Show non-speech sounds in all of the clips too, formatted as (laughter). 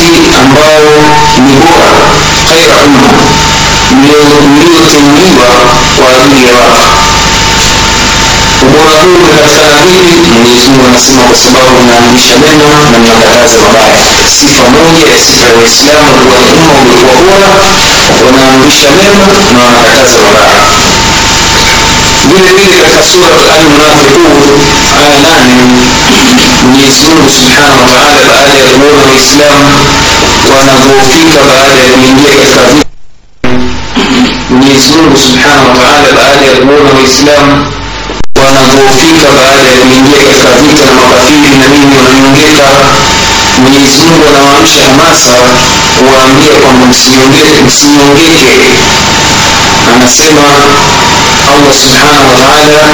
umati ambao ni bora khaira umma mlioteuliwa kwa ajili ya watu ubora huu umepatikana vipi mwenyezi anasema kwa sababu mnaamrisha mema na mnakataza mabaya. Sifa moja ya sifa ya waislamu kuwa ni umma uliokuwa bora wanaamrisha mema na wanakataza mabaya vile vile katika surat almunafiqun aya nane mwenyezi mungu subhanahu wa taala baada ya kuona waislamu wanadhoofika baada ya kuingia katika vita mwenyezi mungu subhanahu wa taala baada ya kuona waislamu wanadhoofika baada ya kuingia katika vita na makafiri na nini wananyongeka mwenyezi mungu anawaamsha hamasa kuwaambia kwamba msinyongeke anasema allah subhanahu wa taala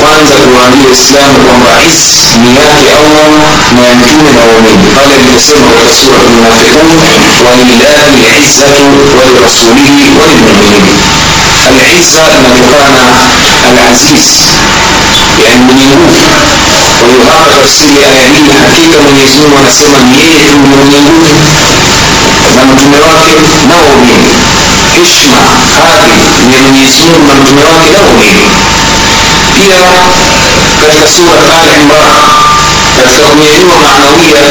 kwanza kuwaambia waislamu kwamba is ni yake allah na ya mtume na waumini pale aliposema katika sura lmunafiqun walillahi lizzatu walirasulihi walilmuminin alisa inatokana alaziz yani mwenye nguvu kwa hiyo hapa tafsiri ya aya hii hakika mwenyezi mungu anasema ni yeye tu ni mwenye nguvu na mtume wake na waumini mungu na mtume wake na waumini pia katika sura al imran katika kunyanyua maanawia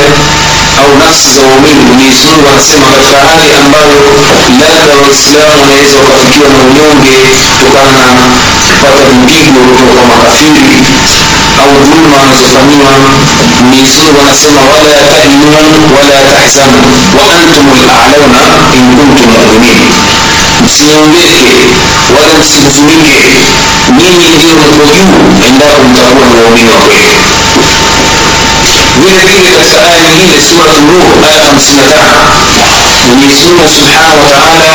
au nafsi za waumini mwenyezi mungu anasema katika hali ambayo labda waislamu wanaweza wakafikiwa na unyonge kutokana na kupata vipigo kutoka kwa makafiri au dhuluma wanazofanyiwa mwenyezi mungu anasema wala tahinu wala tahzanu wa antum lalauna in kuntum muminin msinyongeke wala msihuzunike nyinyi ndio mko juu endapo mtakuwa ni waumini wa kweli. Vile vile katika aya nyingine surat nur aya 55 mwenyezi mungu subhanahu wa taala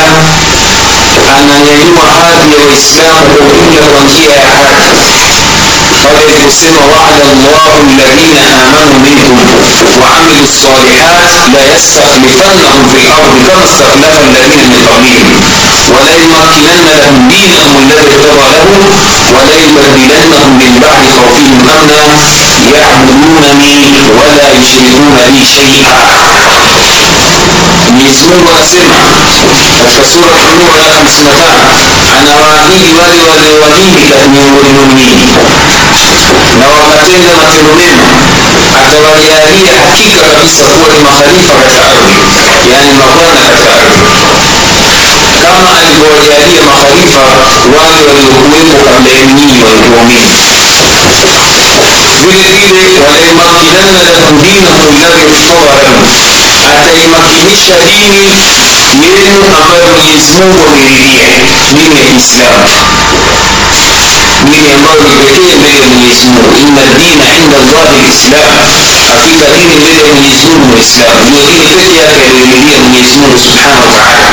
ananyanyua قال ابن وعد الله الذين آمنوا منكم وعملوا الصالحات لا يستخلفنهم في الأرض كما استخلف الذين من قبلهم ولا يمكنن لهم دينهم الذي ارتضى لهم ولا يبدلنهم من بعد خوفهم أمنا يعبدونني ولا يشركون بي شيئا يسمون وأسمع فسورة النور أنا سمتان عن أواهيه ولوالواليه كأن يولوني na wakatenda matendo mema atawajalia hakika kabisa kuwa ni makhalifa katika ardhi yaani mabwana katika ardhi kama alivyowajalia makhalifa wale waliokuwepo kabla yenu nyinyi walikuamini vile vile walaimakinanna lakum dinakum irtada lakum ataimakinisha dini yenu ambayo mwenyezi mungu ameridhia dini ya kiislamu dini ambayo ni pekee mbele ya mwenyezi mungu inna dina inda llahi lislam hakika dini mbele ya mwenyezi mungu ni uislamu ndio dini peke yake aliyoridhia mwenyezi mungu subhanahu wa taala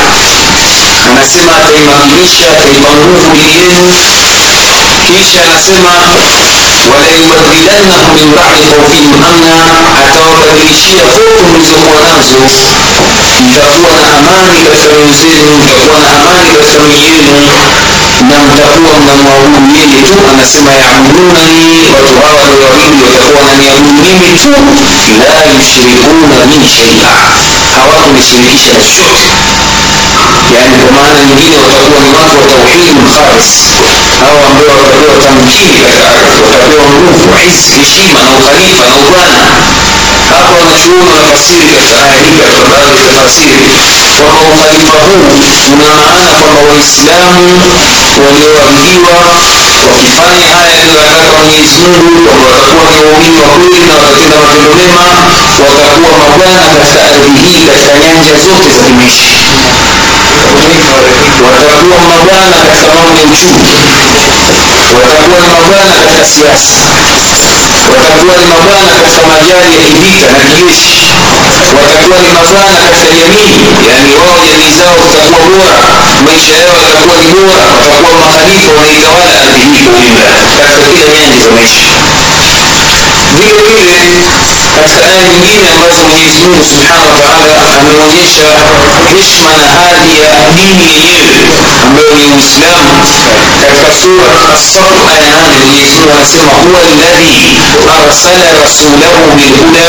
anasema ataimakinisha ataipa nguvu dini yenu kisha anasema walayubadilannahum min badi khaufihim amna atawabadilishia hofu mlizokuwa nazo mtakuwa na amani katika mioyo zenu mtakuwa na amani katika miji yenu na mtakuwa mnamwabudu yeye tu anasema yaabudunani watu hawa waliowawili watakuwa wananiabudu mimi tu la yushrikuna bi sheia hawakunishirikisha na chochote yani kwa maana nyingine watakuwa ni watu wa tauhidi mkhalis hao ambao watapewa tamkini katika ardhi watapewa nguvu heshima na ukhalifa na ubwana hii katika baadhi ya tafasiri kwamba ukhalifa huu una maana kwamba waislamu walioambiwa wakifanya haya aliyotaka mwenyezi mungu kwamba watakuwa ni waumini wa kweli na watatenda matendo mema watakuwa mabwana katika ardhi hii katika nyanja zote za kimaisha watakuwa mabwana katika mambo ya uchumi watakuwa ni mabwana katika siasa watakuwa ni mabwana katika majali ya kivita na kijeshi. Watakuwa ni mabwana katika jamii yani wao jamii zao zitakuwa bora maisha yao yatakuwa ni bora watakuwa makhalifa wanaitawala ardhi hii kwa ujumla katika kila nyanja za maisha. Vile vile taala ameonyesha heshma na hadhi ya dini yenyewe ambayo ni uislamu katika sura assafu aya nane mwenyezi mungu anasema huwa alladhi arsala rasulahu bilhuda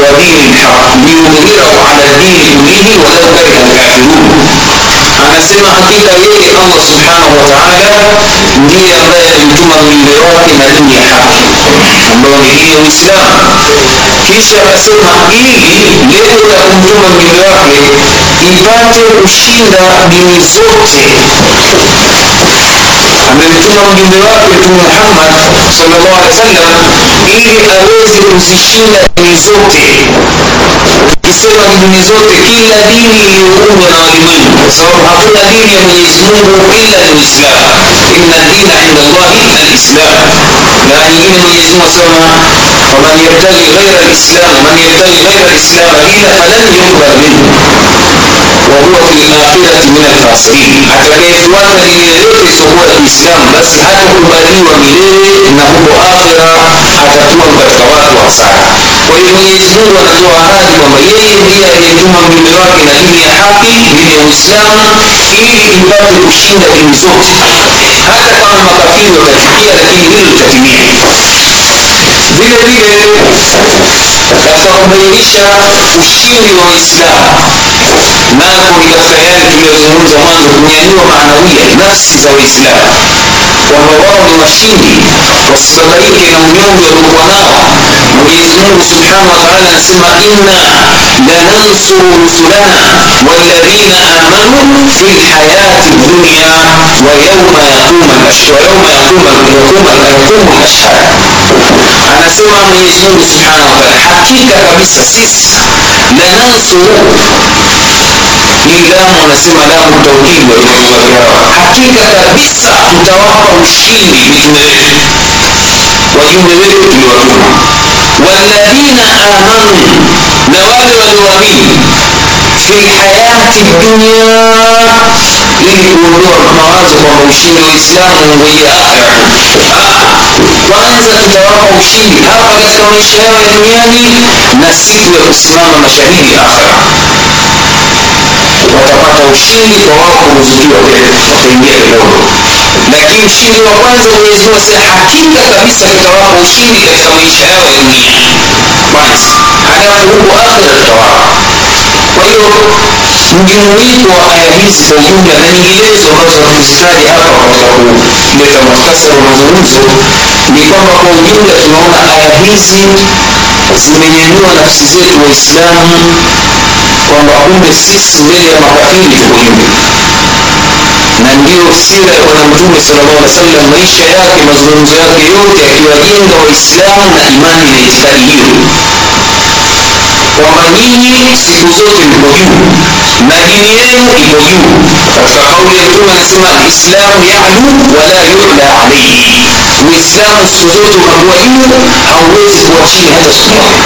wa dini lhaq liyudhhirahu ala dini kullihi walau kariha alkafirun anasema hakika yeye allah subhanahu wa taala ndiye ambaye alimtuma mjumbe wake na dini ya haki ambayo ni dini ya uislamu. Kisha akasema ili lengo la kumtuma mjumbe wake ipate kushinda dini zote. Amemtuma mjumbe wake mtume muhammad salllah alih wasallam ili aweze kuzishinda dini zote kila dini iliyoundwa na walimwengu kwa sababu hakuna dini ya mwenyezi mungu ila ni uislamu inna dina inda llahi alislam na nyingine mwenyezi mungu asema waman yabtaghi ghaira lislam man yabtaghi ghaira lislama dina falan yuqbal minhu wahuwa fi lakhirati min alfasirin atakayefuata dini yoyote isiyokuwa ya kiislamu basi hatakubaliwa milele na huko akhira atakuwa katika watu wa hasara kwa hiyo mwenyezi mungu anatoa ahadi kwamba yeye ndiye aliyetuma mjumbe wake na dini ya haki dini ya uislamu ili ipate kushinda dini zote hata kama makafiri watachukia lakini hilo litatimia vile vile katika kubainisha ushindi wa waislamu nako ni katika yale tuliyozungumza mwanzo kunyanyua maanawia nafsi za waislamu kwamba wao ni washindi wasibabaike na unyonge waliokuwa nao mwenyezi mungu subhanahu wa taala anasema inna lanansuru rusulana walladhina amanu fi lhayati dunya wa yauma yaquma lashhad anasema mwenyezi mungu subhanahu wa taala hakika kabisa sisi lanansuru hii lamu wanasema lamu taukidi walioaao hakika kabisa tutawapa ushindi mitume wetu wajumbe wetu tuliwatuma walladhina amanu na wale walioamini fi lhayati dunya ili kuondoa mawazo kwamba ushindi wa islamu ungojea akhira kwanza tutawapa ushindi hapa katika maisha yao ya duniani na siku ya kusimama mashahidi akhira watapata ushindi kwa wao kuruzukiwa pepo peponi lakini ushindi wa kwanza mwenyezi hakika kabisa tutawapa ushindi katika maisha yao ya dunia kwanza halafu huko akhira tutawapa kwa hiyo mjumuiko wa aya hizi kwa ujumla na nyinginezo ambazo hatuzitaji hapa katika kuleta muhtasari mazungumzo ni kwamba kwa ujumla tunaona aya hizi zimenyanyua nafsi zetu waislamu kwamba kumbe sisi mbele ya makafiri tuko nyuma na ndiyo sira ya bwana mtume sallallahu alaihi wasallam maisha yake mazungumzo yake yote akiwajenga waislamu na imani na itikadi hiyo kwamba nyinyi siku zote mko juu na dini yenu iko juu katika kauli ya mtume anasema alislamu yalu wala yula alaihi uislamu siku zote unakuwa juu hauwezi kuwa chini hata siku moja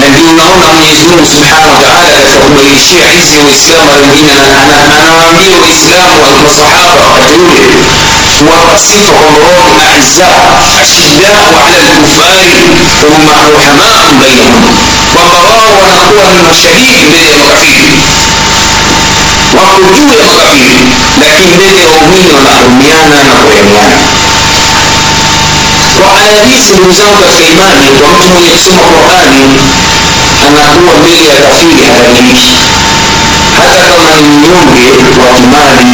na ndio unaona mwenyezi mungu subhanahu wa taala katika kubainishia hizi ya uislamu mara nyingine anawaambia waislamu masahaba wakati ule kuwapa sifa kwamba wao ni aizza ashiddau ala lkufari ruhamau bainahum kwamba wao wanakuwa ni mashahidi mbele ya makafiri qurani anakuwa mbele ya kafiri habadiliki hata kama ni mnyonge wa kimali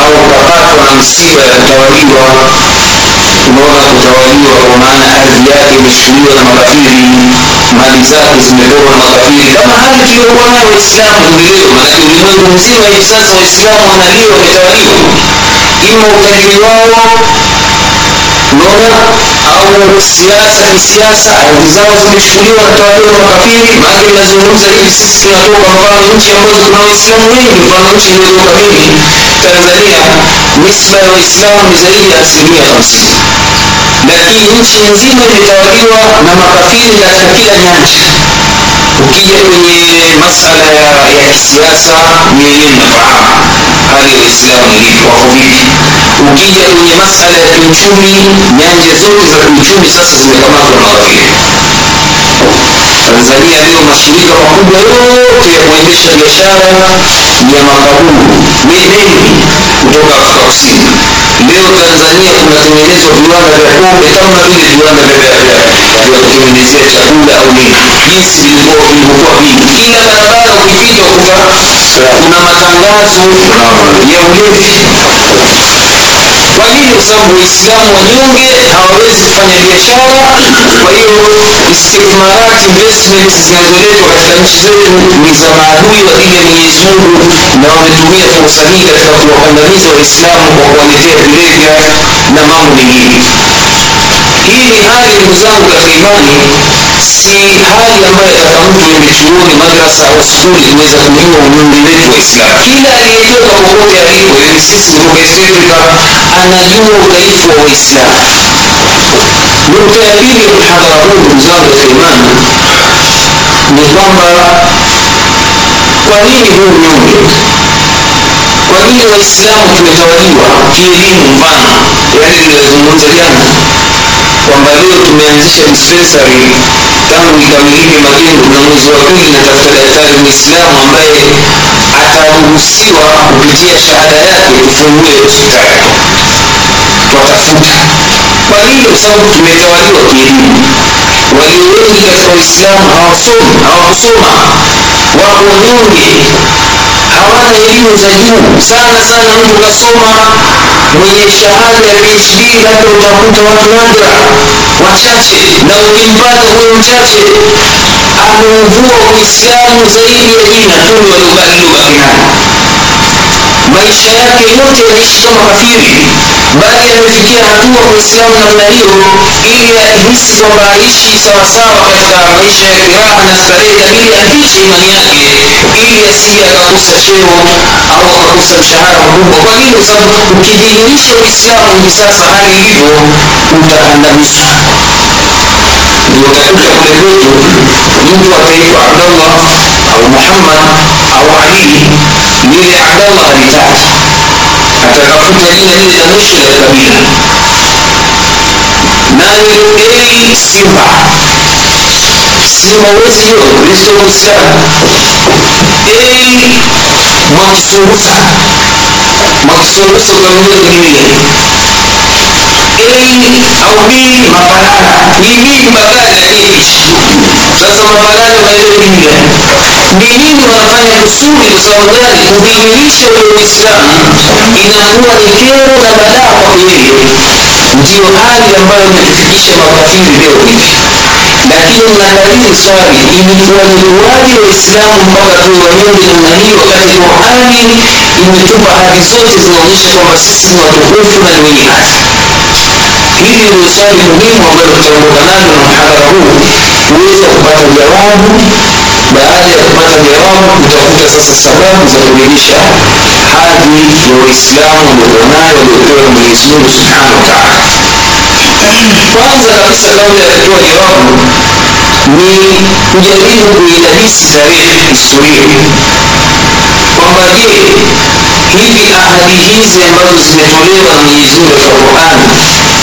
au kapatwa na msiba ya kutawaliwa unaona kutawaliwa kwa maana ardhi yake imechukuliwa na makafiri mali zake zimepewa na makafiri kama hali tuliokuwa nayo waislamu leo maanake ulimwengu mzima hivi sasa waislamu wanalio wametawaliwa ima utajiri wao unaona au siasa kisiasa ardhi zao zimechukuliwa na tawaliwa na makafiri maake inazungumza hivi sisi tunatoka mfano nchi ambazo kuna waislamu wengi mfano nchi mimi tanzania nisba ya waislamu ni zaidi ya asilimia hamsini. Lakini nchi nzima imetawaliwa na makafiri katika kila nyanja ukija kwenye masala ya, kisiasa mnafahamu hali ya waislamu wako vipi? Ukija kwenye masala ya kiuchumi nyanja zote za kiuchumi sasa zimekamatwa na makafiri tanzania leo mashirika makubwa yote ya kuendesha biashara ya makaburu. Mengi kutoka afrika kusini leo tanzania kunatengenezwa viwanda vya pombe kama vile viwanda vya kutengenezea chakula au nini. Jinsi vilivyokuwa vingi. Kila barabara ukipita kuna matangazo ya ulevi kwa nini kwa sababu waislamu wanyonge hawawezi kufanya biashara. Kwa hiyo istikmarati investment zinazoletwa katika nchi zetu ni za maadui wa dini ya mwenyezi na wametumia fursa hii katika kuwakandamiza waislamu kwa kuwaletea vilevya na mambo mengine hii ni hali ndugu zangu katika imani si hali ambayo ataka mtu ende chuoni madrasa au skuli kuweza kujua unyonge wetu waislamu kila aliyetoka popote alipo yani sisi kutoka east africa anajua udhaifu wa waislamu nukta ya pili ya mhadhara huu ndugu zangu katika imani ni kwamba kwa nini huu unyonge kwa nini waislamu tumetawaliwa kielimu mfano? Yani nilizungumza jana kwamba leo tumeanzisha dispensary tangu ikamilike majengo na mwezi wa pili natafuta daktari mwislamu ambaye ataruhusiwa kupitia shahada yake tufungue hospitali. Twatafuta. Kwa nini? Kwa sababu tumetawaliwa kielimu. Walio wengi katika waislamu hawasomi hawakusoma. Wako nyonge. Hawana elimu za juu. Sana sana mtu kasoma mwenye shahada ya phd labda utakuta watu nadra wachache na ukimpata huyo mchache ameuvua uislamu zaidi ya jina tu waliobaki nayo maisha yake yote yaliishi kama kafiri bali amefikia hatua muislamu namna hiyo ili ahisi kwamba aishi sawasawa katika maisha ya kiraha na starehe lakini afiche imani yake ili asije akakosa cheo au akakosa mshahara mkubwa kwa nini sababu ukidhihirisha uislamu hivi sasa hali ilivyo utakandamizwa ndio utakuta kule kwetu mtu ataitwa abdallah au muhammad au ali lile abdallah halitaki atatafuta jina lile la mwisho la kabila nani a simba simba huwezi hiyo kristo muislamu a mwakisumbusa mwakisumbusa ukamjua kingine a au b mabalala ni b mbagala lakini sasa mabalala maelewe nini ni nini wanafanya kusudi kwa sababu gani kudhihirisha ule uislamu inakuwa ni kero na badaa kwa yeye ndiyo hali ambayo imetufikisha makafiri leo hivi lakini mnaangalia swali ilikuwa ni kuwaje waislamu mpaka tuwe wanyonge namna hii wakati qurani imetupa haki zote zinaonyesha kwamba sisi ni watukufu na ni wenye haki hili ni swali muhimu ambalo tutaondoka nalo na mhadhara huu kuweza kupata jawabu. Baada ya kupata jawabu kutafuta sasa sababu za kurejesha hadhi ya Uislamu walionayo waliopewa na mwenyezi subhanahu wa kwanza kabisa kabla ya kutoa jawabu ni kujaribu kuidadisi tarehe historia. Kwamba je hivi ahadi hizi ambazo zimetolewa na mwenyezi mungu katika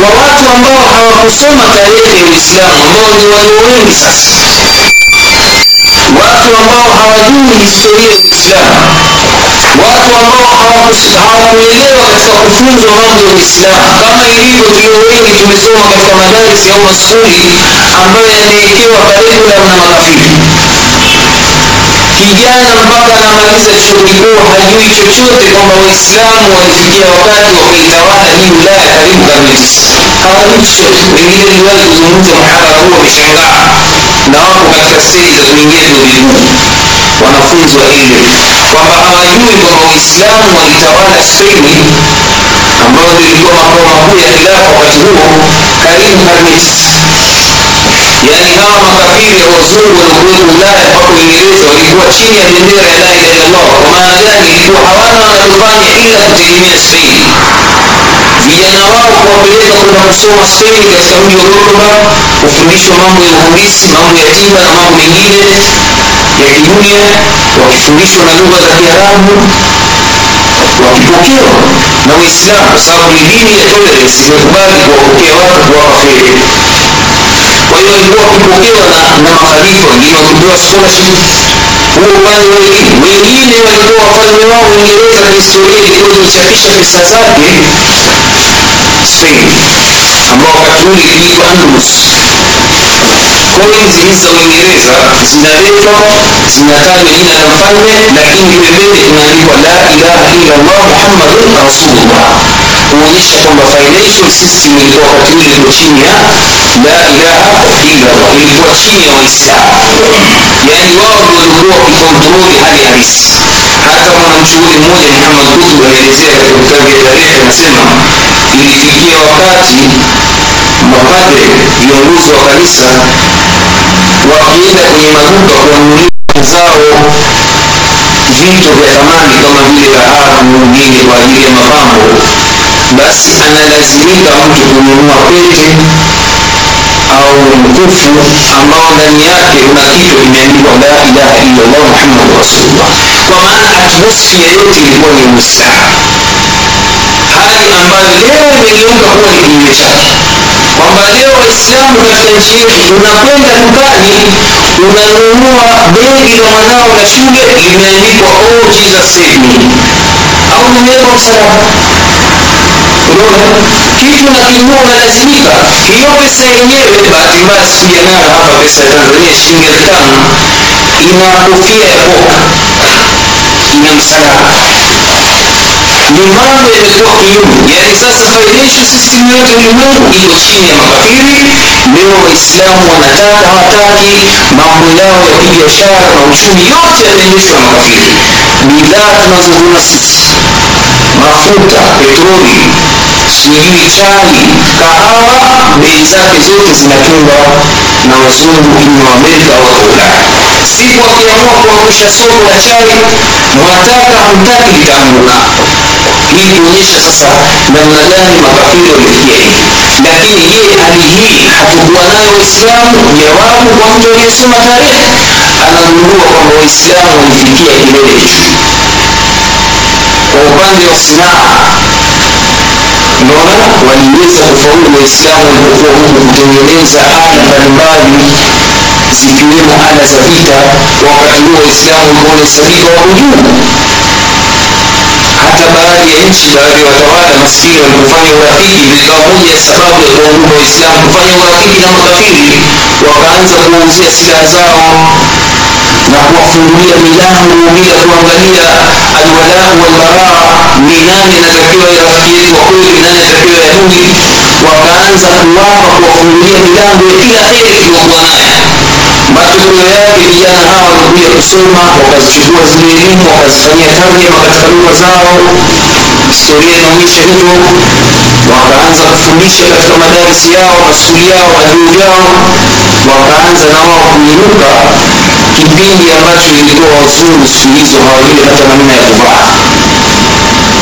kwa watu ambao hawakusoma tarehe ya uislamu ambao ni walio wengi sasa watu ambao hawajui historia ya uislamu watu ambao hawakuelewa katika kufunzwa mambo ya uislamu kama ilivyo tulio wengi tumesoma katika madarisi au maskuli ambayo yamewekewa curriculum na makafiri kijana mpaka anamaliza chuo kikuu hajui chochote kwamba waislamu walifikia wakati wakaitawala hii wilaya karibu kabisa. Hawajui chochote wengine niliwahi kuzungumza mhadhara huo wameshangaa na wako katika steji za kuingia vyuo vikuu wanafunzi wa ile kwamba hawajui kwamba waislamu walitawala spaini ambayo ilikuwa makao makuu ya khilafa wakati huo karibu karne yaani hawa makafiri wazungu waliokuwepo ulaya mpaka uingereza walikuwa chini ya bendera ya la ilaha illallah kwa maana gani? Ilikuwa hawana wanalofanya ila kutegemea spain. Vijana wao kuwapeleka kwenda kusoma spain katika mji wa cordoba kufundishwa mambo ya uhandisi mambo ya tiba na mambo mengine ya kidunia wakifundishwa na lugha za kiarabu wakipokewa na Uislamu, kwa sababu ni dini ya tolerance imekubali kuwapokea watu kuwapa feri kwa hiyo walikuwa wakipokewa na, na makhalifa wengine wakipewa scholarship huo upande wengine walikuwa wafalme wao uingereza kihistoria ilikuwa imechapisha pesa zake. Spain ambao wakati ule iliitwa andalus coins hizi za uingereza zinaletwa zinatajwa jina la mfalme lakini vilevile kunaandikwa la ilaha illa llah muhammadun rasulullah. Kuonyesha kwamba financial system ilikuwa wakati ule iko chini ya la ilaha illa llah ilikuwa chini ya waislamu yaani wao ndio walikuwa wakikontroli hali halisi. Hata mwanamchuoni mmoja muhamad kutub anaelezea katika kitabu ya tarehe anasema ilifikia wakati mapadre viongozi wa kanisa wakienda kwenye maduka kuwanunulia zao vitu vya thamani kama vile dhahabu nyingine kwa ajili ya mapambo. Basi analazimika mtu kununua pete au mtukufu ambao ndani yake una kitu kimeandikwa la ilaha illallah muhammadu rasulullah. Kwa maana atmosfia yote ilikuwa ni uislamu hali ambayo leo imegeuka kuwa ni kinyume chake. Kwamba leo waislamu katika nchi yetu unakwenda dukani unanunua begi la mwanao la shule limeandikwa oh jesus save me. Au limewekwa msalaba unaona kitu nakinunua unalazimika hiyo pesa yenyewe bahati mbaya sikuja hapa pesa ya tanzania shilingi elfu tano. Ina kofia ya boka. Ina msalaba. Ni mambo yamekuwa kinyume. Yaani sasa financial system yote ulimwengu iko chini ya makafiri. Leo waislamu wanataka hawataki. Mambo yao ya kibiashara na uchumi yote yanaendeshwa na makafiri. Bidhaa tunazovuna sisi. Mafuta petroli sijui chai kahawa bei zake zote zinatungwa na wazungu iwe wa amerika au wa ulaya. Siku wakiamua kuangusha soko la chai mwataka hamtaki litaanguka hii kuonyesha sasa namna gani makafiri wamefikia hivi lakini je hali hii hatukuwa nayo waislamu? Jawabu kwa mtu aliyesoma tarehe anagundua kwamba waislamu walifikia kilele hicho kwa upande wa silaha unaona waliweza kufaulu waislamu walipokuwa huku kutengeneza ala mbalimbali zikiwemo ala za vita wakati huo waislamu walikuwa wanahesabika wako juu hata baadhi ya nchi baadhi ya watawala maskini walipofanya urafiki vilikawa moja ya sababu ya kuwaunga waislamu kufanya urafiki na makafiri wakaanza kuwauzia silaha zao kuangalia alwalau walbaraa ni nani anatakiwa ya rafiki yetu wa kweli ni nani anatakiwa ya adui wakaanza kuwapa kuwafungulia milango ya kila heri tuliokuwa nayo matokeo yake vijana hawa walikuja kusoma wakazichukua zile elimu wakazifanyia tarjama katika lugha zao historia inaonyesha hivyo wakaanza kufundisha katika madarisi yao maskuli yao majuo vyao wakaanza na wao kuinuka kipindi ambacho ilikuwa wazungu siku hizo hawajui hata namna ya kuvaa.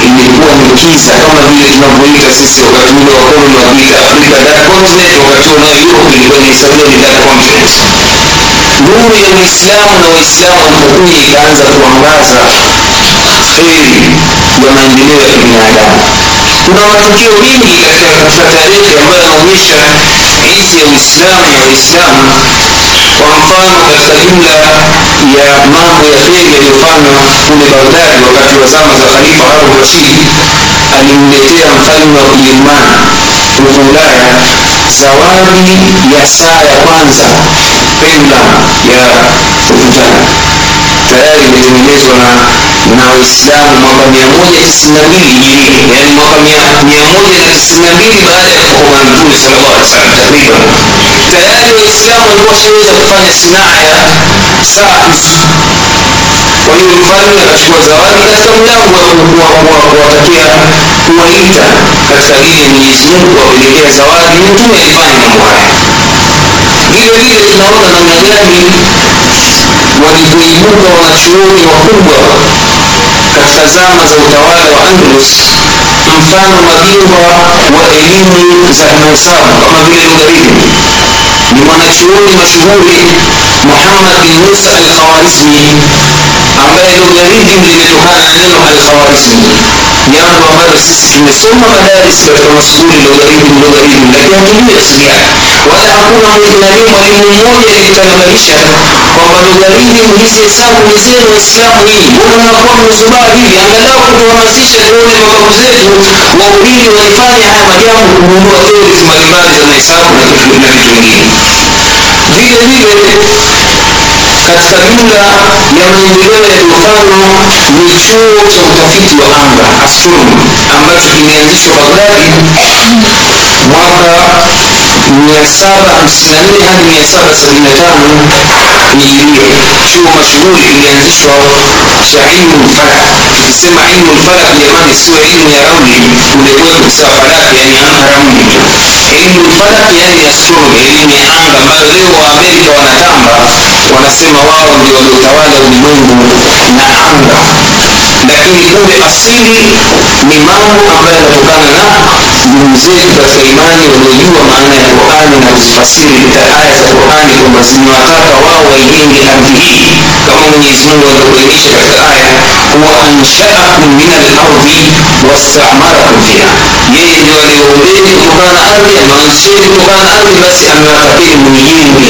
Ilikuwa ni kiza kama vile tunavyoita sisi wakati ule wakoloni wakiita afrika continent wakati europe ilikuwa ni continent. Nuru ya uislamu na waislamu walipokuja ikaanza kuangaza heri ya maendeleo ya kibinadamu. Kuna matukio mengi katika katika tarehe ambayo yanaonyesha izi ya uislamu na waislamu kwa mfano katika jumla ya mambo ya kheri yaliyofanywa kule Baghdadi wakati wa zama za khalifa harun rashid alimletea mfalme wa kijerumani huko ulaya zawadi ya saa ya kwanza pendulum ya ukutani tayari imetengenezwa na na Uislamu mwaka 192 hijiria yani mwaka 192 baada ya kufa mtume sallallahu alaihi wasallam takriban. Tayari waislamu walikuwa washaweza kufanya sinaa ya saa kwa hiyo mfalme akachukua zawadi katika mlango wa kuwaita katika dini ya mwenyezi kuwapelekea zawadi mtume alifanya mambo haya. Vile vile tunaona namna gani walipoibuka wanachuoni wakubwa katika zama za utawala wa andalus mfano mabingwa wa elimu za mahesabu kama vile logarithm ni mwanachuoni mashuhuri muhammad bin musa al khawarizmi ambaye logarithm limetokana na neno al khawarizmi jambo ambalo sisi tumesoma madaris katika maskuli logarithm logarithm lakini hatujui asili yake wala hakuna nani mwalimu mmoja alitanabaisha kwamba lugharini hizi hesabu ni zenu waislamu hii mbona mnakuwa mmezubaa hivi angalau kutuhamasisha tuone mababu zetu wahubiri walifanya haya majambo kugundua theories mbalimbali za mahesabu na vitu vingine vile vile katika jumla ya maendeleo yaliyofanywa ni chuo cha utafiti wa anga astronomy ambacho kimeanzishwa bagdadi mwaka 754 hadi 775 hijiria chuo mashuhuri kilianzishwa cha ilmu lfalak tukisema ilmu lfalak jamani sio ilmu ya rauli kule kwetu falak yani anga ramli ilmu lfalak yani astronomy elimu ya anga ambayo leo waamerika wanatamba wanasema wao ndio waliotawala ulimwengu na anga lakini kule asili ni mambo ambayo yanatokana na ndugu zetu katika imani waliojua maana ya qurani na kuzifasiri aya za qurani kwamba zimewataka wao waijenge ardhi hii kama mwenyezi mungu alivyoainisha katika aya huwa anshaakum min alardhi wastamarakum fiha yeye ndio alioumbeni kutokana na ardhi ameanzisheni kutokana na ardhi basi amewatakeni muijenge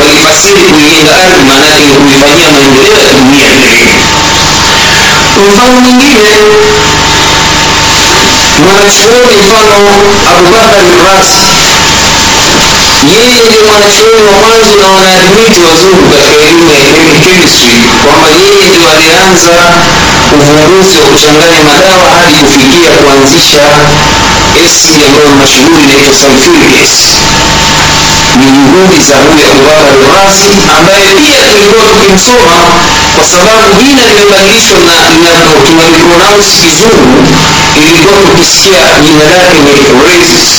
walifasiri kuijenga ardhi maanake ni kuifanyia maendeleo ya dunia vilevile mfano mwingine mwanachuoni mfano abubakar rasi yeye ndio mwanachuoni wa mwanzo na wanaadmiti wazungu katika elimu ya chemistry kwamba yeye ndio alianza uvumbuzi wa kuchanganya madawa hadi kufikia kuanzisha acid ambayo mashuhuri inaitwa sulfuric ni juhudi za huyu abubakar rasi ambaye pia tulikuwa tukimsoma kwa sababu jina limebadilishwa na tunalipronounce kizungu ilikuwa tukisikia jina lake ni rasis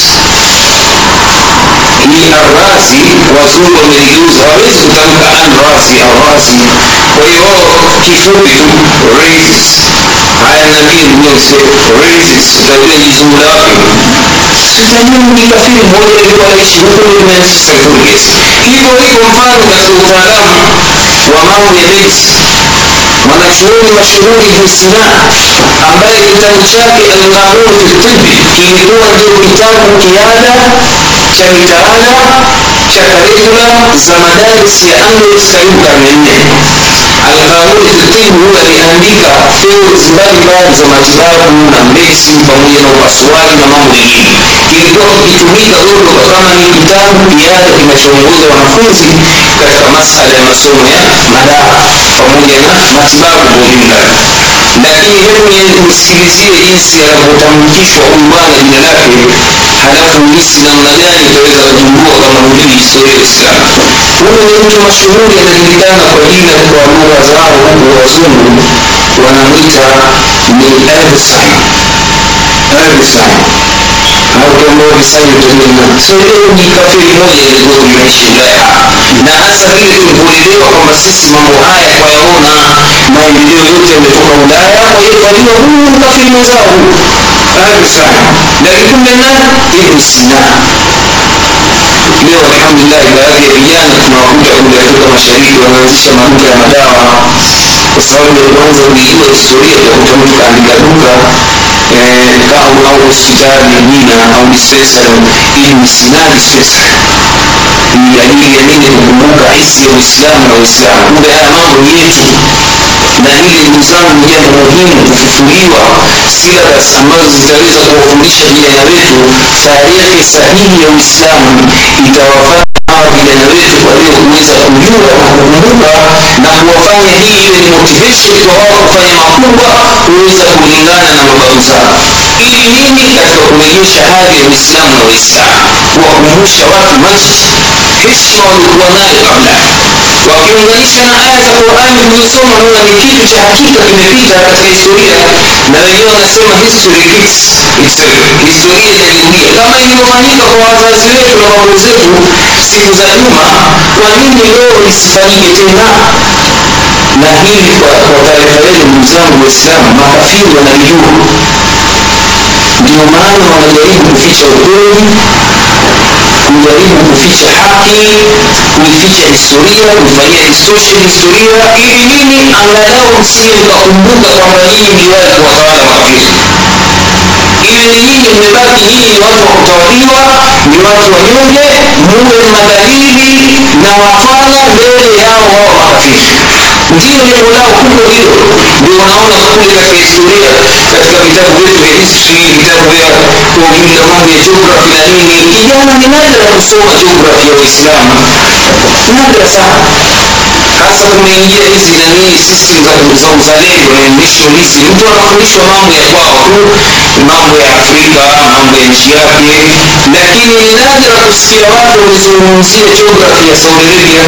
ni arrazi wazungu wameligeuza hawezi kutamka anrazi arrazi kwa hiyo kifupi tu rasis haya nabii mnyose rasis utajua jizungula wapi tutajua ni kafiri mmoja hivyo hivyo mfano katika utaalamu wa mambo ya medicine mwanachuoni mashuhuri ibn ambaye kitabu chake alqanun fi tibi kilikuwa ndio kitabu kiada cha mitaala cha karikula za madaris ya karibu karne nne alqanun fi tibi huyo aliandika fields mbalimbali za matibabu na medicine pamoja na upasuaji na mambo mengine. Kilikuwa kikitumika huko kama ni kitabu kiada kinachoongoza wanafunzi katika masala ya masomo ya madawa pamoja na matibabu kwa ujumla lakini hebu nisikilizie jinsi anavyotamkishwa huyu bwana jina lake halafu hisi namna gani utaweza kujumbua kama hujui historia ya islamu huyu ni mtu mashuhuri anajulikana kwa jina kwa lugha zao huku wazungu wanamwita ni leo ni kafiri moja ilikuwa na hasa vile tulivyoelewa kwamba sisi mambo haya kwa yaona maendeleo yote yametoka Ulaya. Kwa hiyo tunajua huyu kafiri mwenzao. Huyu lakini kumbe na Ibn Sina leo alhamdulillah baadhi ya vijana tunawakuta kule Afrika Mashariki wanaanzisha maduka ya madawa. Kwa sababu ya kwanza ulijua historia utakuta mtu kaandika duka eh, au au hospitali jina au dispensary ili ni ajili ya nini kukumbuka hisi ya Uislamu na Uislamu. Kumbe haya mambo yetu. Na hili ndugu zangu ni jambo muhimu kufufuliwa silabas ambazo zitaweza kuwafundisha vijana wetu tarehe sahihi ya uislamu itawafanya hawa vijana wetu walio kuweza kujua na kukumbuka na kuwafanya hii iwe ni motivation kwa wao kufanya makubwa kuweza kulingana na mababu zao. Ili nini? Katika kurejesha hali ya uislamu na uislamu. Kuwakumbusha watu masjid heshima walikuwa nayo kabla wakiunganisha na aya za qurani tulizosoma naona ni kitu cha hakika kimepita katika historia na wenyewe wanasema historia inajirudia kama ilivyofanyika kwa wazazi wetu na babu zetu siku za nyuma kwa nini leo isifanyike tena? Na hili kwa, kwa taarifa yenu ndugu zangu waislamu makafiri wanalijua ndio maana wanajaribu kuficha ukweli kujaribu kuficha haki kuificha historia kuifanyia distortion historia ili nini angalau msije mkakumbuka kwamba nyinyi mliwahi kuwatawala makafiri iwe ni nyinyi mmebaki nyinyi ni watu wa kutawaliwa ni watu wanyonge muwe ndiyo lengo lao kubwa hilo. Ndio unaona kule katika historia katika vitabu vyetu vya history vitabu vya ujumla mambo ya geography na nini kijana ni nadra kusoma geography ya Uislamu, nadra sana hasa kumeingia hizi nani system za, za uzalendo na nationalism mtu anafundishwa mambo ya kwao tu mambo ya afrika mambo ya nchi yake lakini ni nadra kusikia watu wamezungumzia geography ya saudi arabia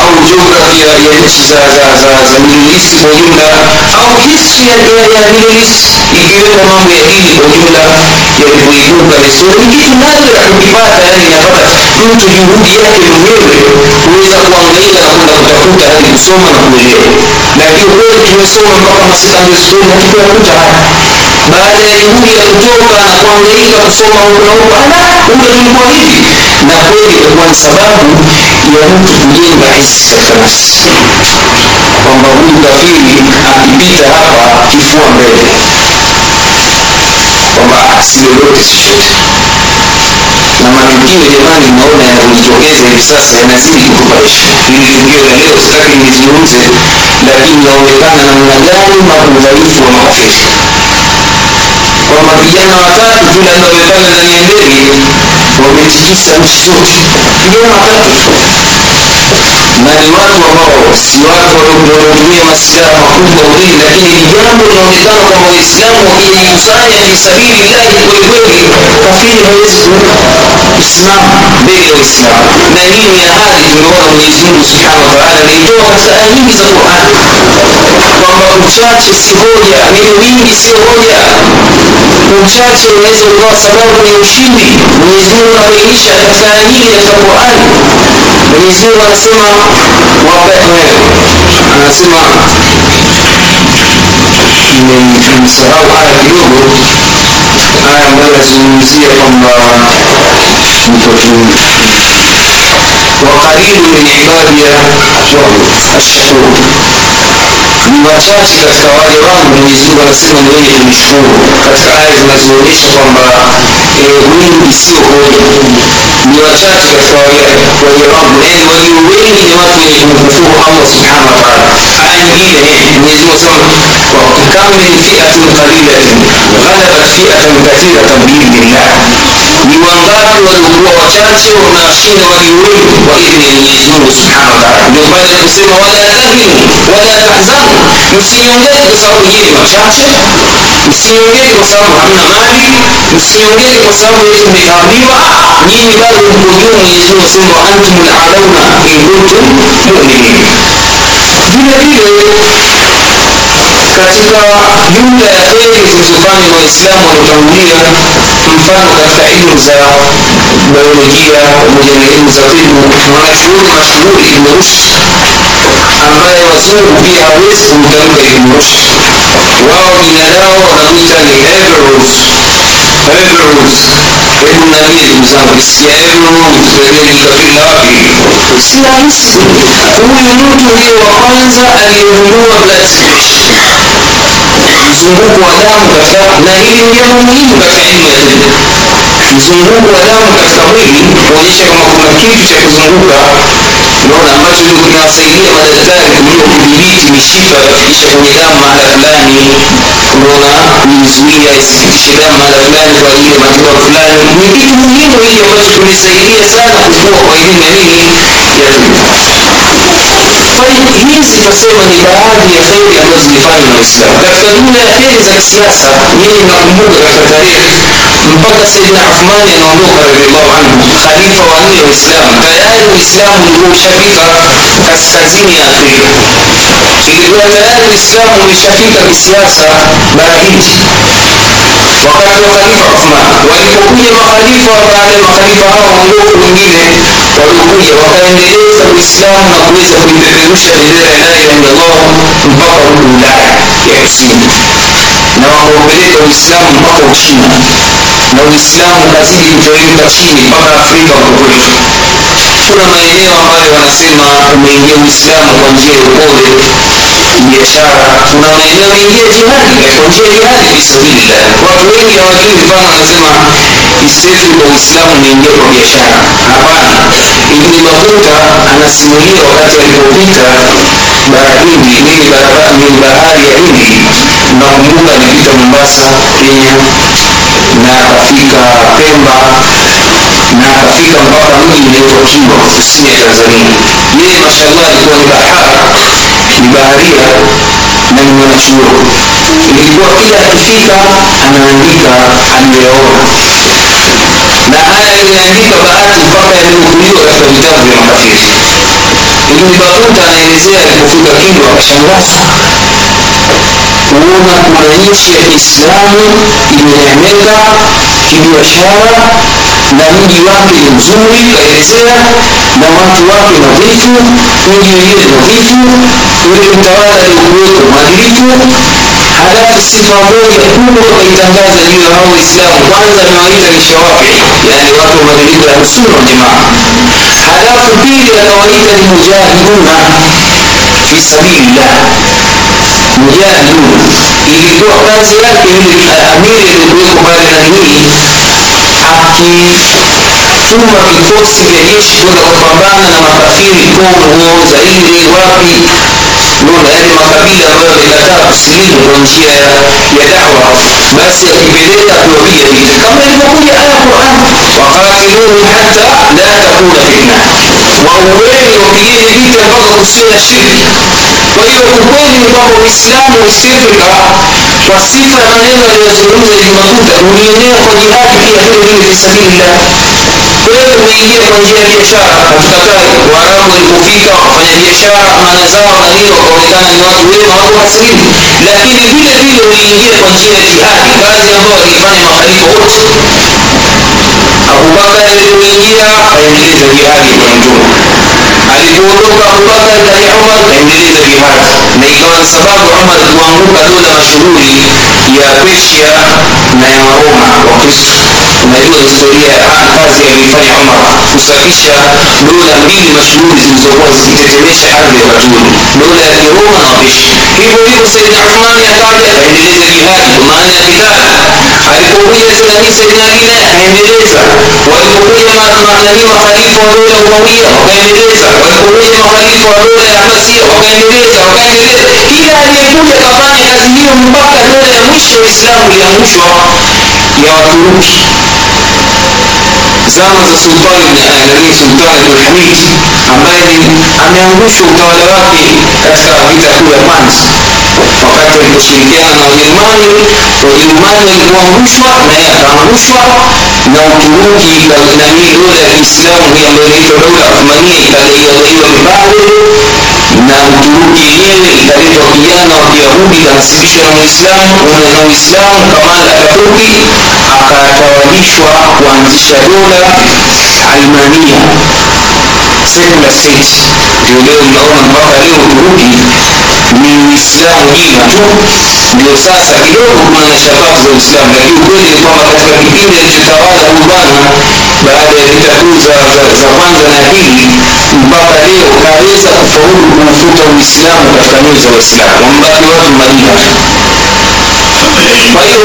au geography ya, nchi za, za, za, za middle east kwa jumla au history ya middle east ikiwemo mambo ya dini kwa jumla yalivyoibuka vizuri, kitu nadra kukipata yani inapata mtu juhudi yake mwenyewe kuweza kuangaika na kwenda kutafuta hadi kusoma na kuelewa. Lakini kweli tumesoma mpaka masekondari hatukuyakuta haya baada ya juhudi ya kutoka na kuangaika kusoma huku na huku ala kumbe tulikuwa hivi. Na kweli itakuwa ni sababu ya mtu kujenga hisi katika nafsi. Kwamba huyu kafiri akipita hapa kifua mbele kwamba si lolote chochote na matukio jamani naona yanajitokeza hivi sasa yanazidi kutupaisha ili tukio la leo sitaki nizungumze lakini naonekana namna gani maudhaifu wa makafiri kwamba vijana watatu vile wamepanda ndani ya ndege wametikisa nchi zote. Vijana watatu na ni watu ambao si watu wanaotumia masilaha makubwa mwilini lakini ni jambo linaonekana kwamba waislamu wakijikusanya fi sabilillahi kwelikweli kafiri hawezi kusimama mbele ya waislamu na hii ni ahadi tumeona mwenyezi subhanahu wa taala katika aya nyingi za qurani kwamba uchache si hoja nini wingi sio hoja. Uchache unaweza ukawa sababu ya ushindi. Mwenyezi anabainisha katika aya nyingi katika qurani mwenyezi anasema anasema nimesahau aya kidogo aya ambayo inazungumzia kwamba wakaribu min ibadiya ashkur ni wachache katika wale wangu mwenyezi mungu anasema ni wenye kunishukuru katika aya zinazoonyesha kwamba e, wingi sio hoja ni wachache katika waja wangu yani walio wengi ni watu wenye kumkufuru allah subhanahu wa taala aya nyingine mwenyezi mungu anasema kam min fiatin qalilatin ghalabat fiatan kathiratan biidhnillah ni wangapi waliokuwa wachache wanashinda walio wengi kwa idhini ya mwenyezi mungu subhanahu ndio pale kusema wala tahinu wala tahzanu msiongeze kwa sababu nyinyi wachache msiongeze kwa sababu hamna mali msiongeze kwa sababu yetu mmeambiwa. nyinyi bado mko juu mwenyezi mungu asema antum lalauna in kuntum muminin vile vile katika jumla ya kheri zilizofanywa na waislamu waliotangulia mfano katika ilmu za biolojia pamoja na ilmu za tibu mwanachuoni mashuhuri ibn rushd ambaye wazungu pia hawezi kumtamka ibn rushd wao jina lao wanamwita ni Averroes Averroes hebu nambie ndugu zangu kisikia Averroes pembeni kafiri wapi si rahisi huyu mtu ndiye wa kwanza aliyegundua blood mzunguko wa damu katika na hili ni jambo muhimu katika elimu ya tiba mzunguko wa damu katika mwili kuonyesha kama kuna kitu cha kuzunguka unaona ambacho ndio kinawasaidia madaktari kujua kudhibiti mishipa kufikisha kwenye damu mahala fulani. Unaona kuizuia isipitishe damu mahala fulani kwa ajili ya matibabu fulani. Ni kitu muhimu hiki ambacho kimesaidia sana kukua kwa elimu ya nini ya tiba hizi tunasema ni baadhi ya kheri ambazo zilifanywa na waislamu katika jumla ya kheri za kisiasa nyinyi mnakumbuka katika tarehe mpaka saidina uthmani anaondoka radiallahu anhu khalifa wa nne wa uislamu tayari uislamu ulikuwa wakati wa khalifa uthman walipokuja makhalifa baada ya makhalifa hao waongofu wengine. Waliokuja wakaendeleza uislamu na kuweza kuipeperusha bendera ya la ilaha illallah mpaka huku ulaya ya kusini na wakaupeleka uislamu mpaka uchina. Na uislamu ukazidi kuteremka chini mpaka afrika wakokwetu kuna maeneo ambayo wanasema umeingia uislamu kwa njia ya upole biashara kuna maeneo mengine jihadi njia jihadi fisabilillah watu wengi hawajui mfano wanasema east kwa uislamu umeingia kwa biashara. Hapana. Anasimulia wakati alipopita barahindi nini barabara ni ya hindi nakumbuka alipita mombasa kenya na akafika pemba na akafika mpaka mji unaitwa kilwa kusini ya tanzania. Yeye mashallah alikuwa ni bahara ni baharia na ni mwanachuoni ilikuwa kila akifika anaandika aliyoona na haya aliyoandika baadhi mpaka yalinukuliwa katika vitabu vya makafiri ibni batuta anaelezea alipofika kilwa akashangaza kuona kuna nchi ya kiislamu imenemeka kibiashara na mji wake ni mzuri kaelezea na watu wake nadhifu mji wenyewe nadhifu yule mtawala alikuweko mwadilifu halafu sifa moja kubwa kaitangaza juu ya waislamu. Kwanza amewaita ni yani watu wa ya sunna jamaa. Halafu pili akawaita ni mujahiduna fi sabilillah. Mujahiduna. Ilikuwa kazi yake yule amiri alikuweko pale na hii akituma vikosi vya jeshi kwenda kupambana na makafiri kongo zaire wapi naona yale makabila ambayo yamekataa kusilimu kwa njia ya, ya dawa basi akipeleka kuwapiga vita kama ilivyokuja aya quran waqatiluhum hata la takuna fitna wauweni wapigeni vita mpaka kusiwe na shirki kwa hiyo ukweli ni kwamba uislamu west africa kwa sifa ya maneno aliyozungumza ijumakuta ulienea wewe umeingia kwa njia ya biashara hatukatai waarabu walipofika wakafanya biashara amana zao na nini wakaonekana ni watu wema wako wasilimu lakini vile vile uliingia kwa njia ya jihadi kazi ambayo walifanya makhalifa wote abubakar alipoingia akaendeleza jihadi kwa mtume alipoondoka abubakar kaja umar kaendeleza jihadi na ikawa ni sababu umar kuanguka dola mashuhuri ya persia na ya waroma wakristo unajua historia ya kazi aliyoifanya umar kusafisha dola mbili mashuhuri zilizokuwa zikitetemesha ardhi ya ule dola ya kiroma na wapeshi hivyo hivyo saidina uthmani akaja akaendeleza jihadi kwa maana ya kitali alipokuja nani saidina ali akaendeleza. Walipokuja nani makhalifa wa dola umawia wakaendeleza. Walipokuja makhalifa wa dola ya abasia wakaendeleza wakaendeleza. Kila aliyekuja akafanya kazi hiyo mpaka dola ya mwisho waislamu iliangushwa ya waturuki zama za sultani nani sultani abdulhamid ambaye ameangushwa utawala wake katika vita kuu ya kwanza wakati aliposhirikiana na wajerumani wajerumani walipoangushwa naye akaangushwa na uturuki nani dola ya kiislamu hii ambayo inaitwa dola uthmania ikagaiwagaiwa vipande na uturuki yenyewe ikaletwa kijana wa kiyahudi kanasibishwa na muislamu na uislamu kamal ataturki akatawalishwa kuanzisha dola almania secular state. Ndio leo mnaona mpaka leo uturuki ni uislamu jina tu ndio sasa kidogo kuna shababu za uislamu lakini ukweli ni kwamba katika kipindi alichotawala huyu baada ya vita kuu za, za, za kwanza na pili mpaka leo kaweza kufaulu kuufuta uislamu katika nyoyo za waislamu wambaki watu madina. Kwa hiyo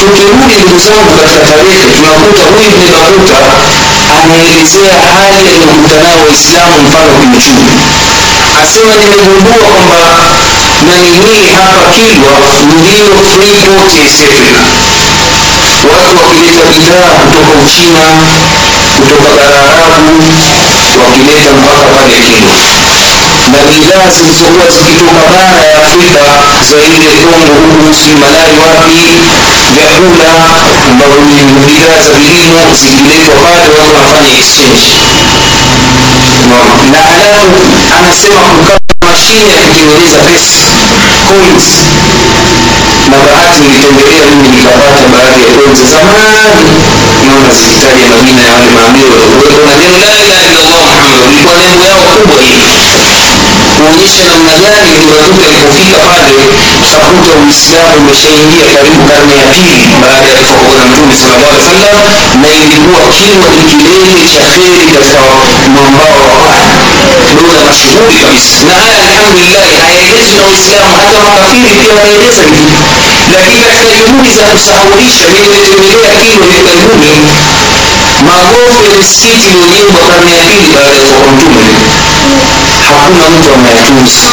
tukirudi ndugu zangu katika tarehe tunakuta huyu ibni baruta anaelezea hali aliyokuta nayo waislamu mfano kiuchumi asema nimegundua kwamba nanihii hapa kilwa ndiyo freeport ya East Africa watu wakileta bidhaa kutoka uchina kutoka bara wakileta mpaka pale kilwa na bidhaa zilizokuwa zikitoka bara ya afrika ya kongo huku si malari wapi? Vyakula ambavyo ni bidhaa za vilimo zikiletwa pale watu wanafanya exchange. Na alafu anasema kukaa ya kutengeneza pesa coins. Na bahati nilitembelea mimi nikapata baadhi ya coins. Za zamani naona zikitaja majina ya wale maamiri waliokuwepo na neno la ilaha illallah muhammad? Ilikuwa nembo yao kubwa hii kuonyesha namna gani limakuta ilipofika pale kakuta uislamu umeshaingia karibu karne ya pili baada ya kufa kwa mtume sallallahu alaihi wasallam na ilikuwa kilwa ni kilele cha kheri katika mwambao wa pwani dola mashuhuri kabisa na haya alhamdulillah hayaelezwi na waislamu hata makafiri pia wanaeleza hivi lakini katika juhudi za kusahaulisha mimi nimetembelea kilwa hivi karibuni magofu ya misikiti iliyojengwa karne ya pili baada ya kufa kwa mtume hakuna mtu anayetunza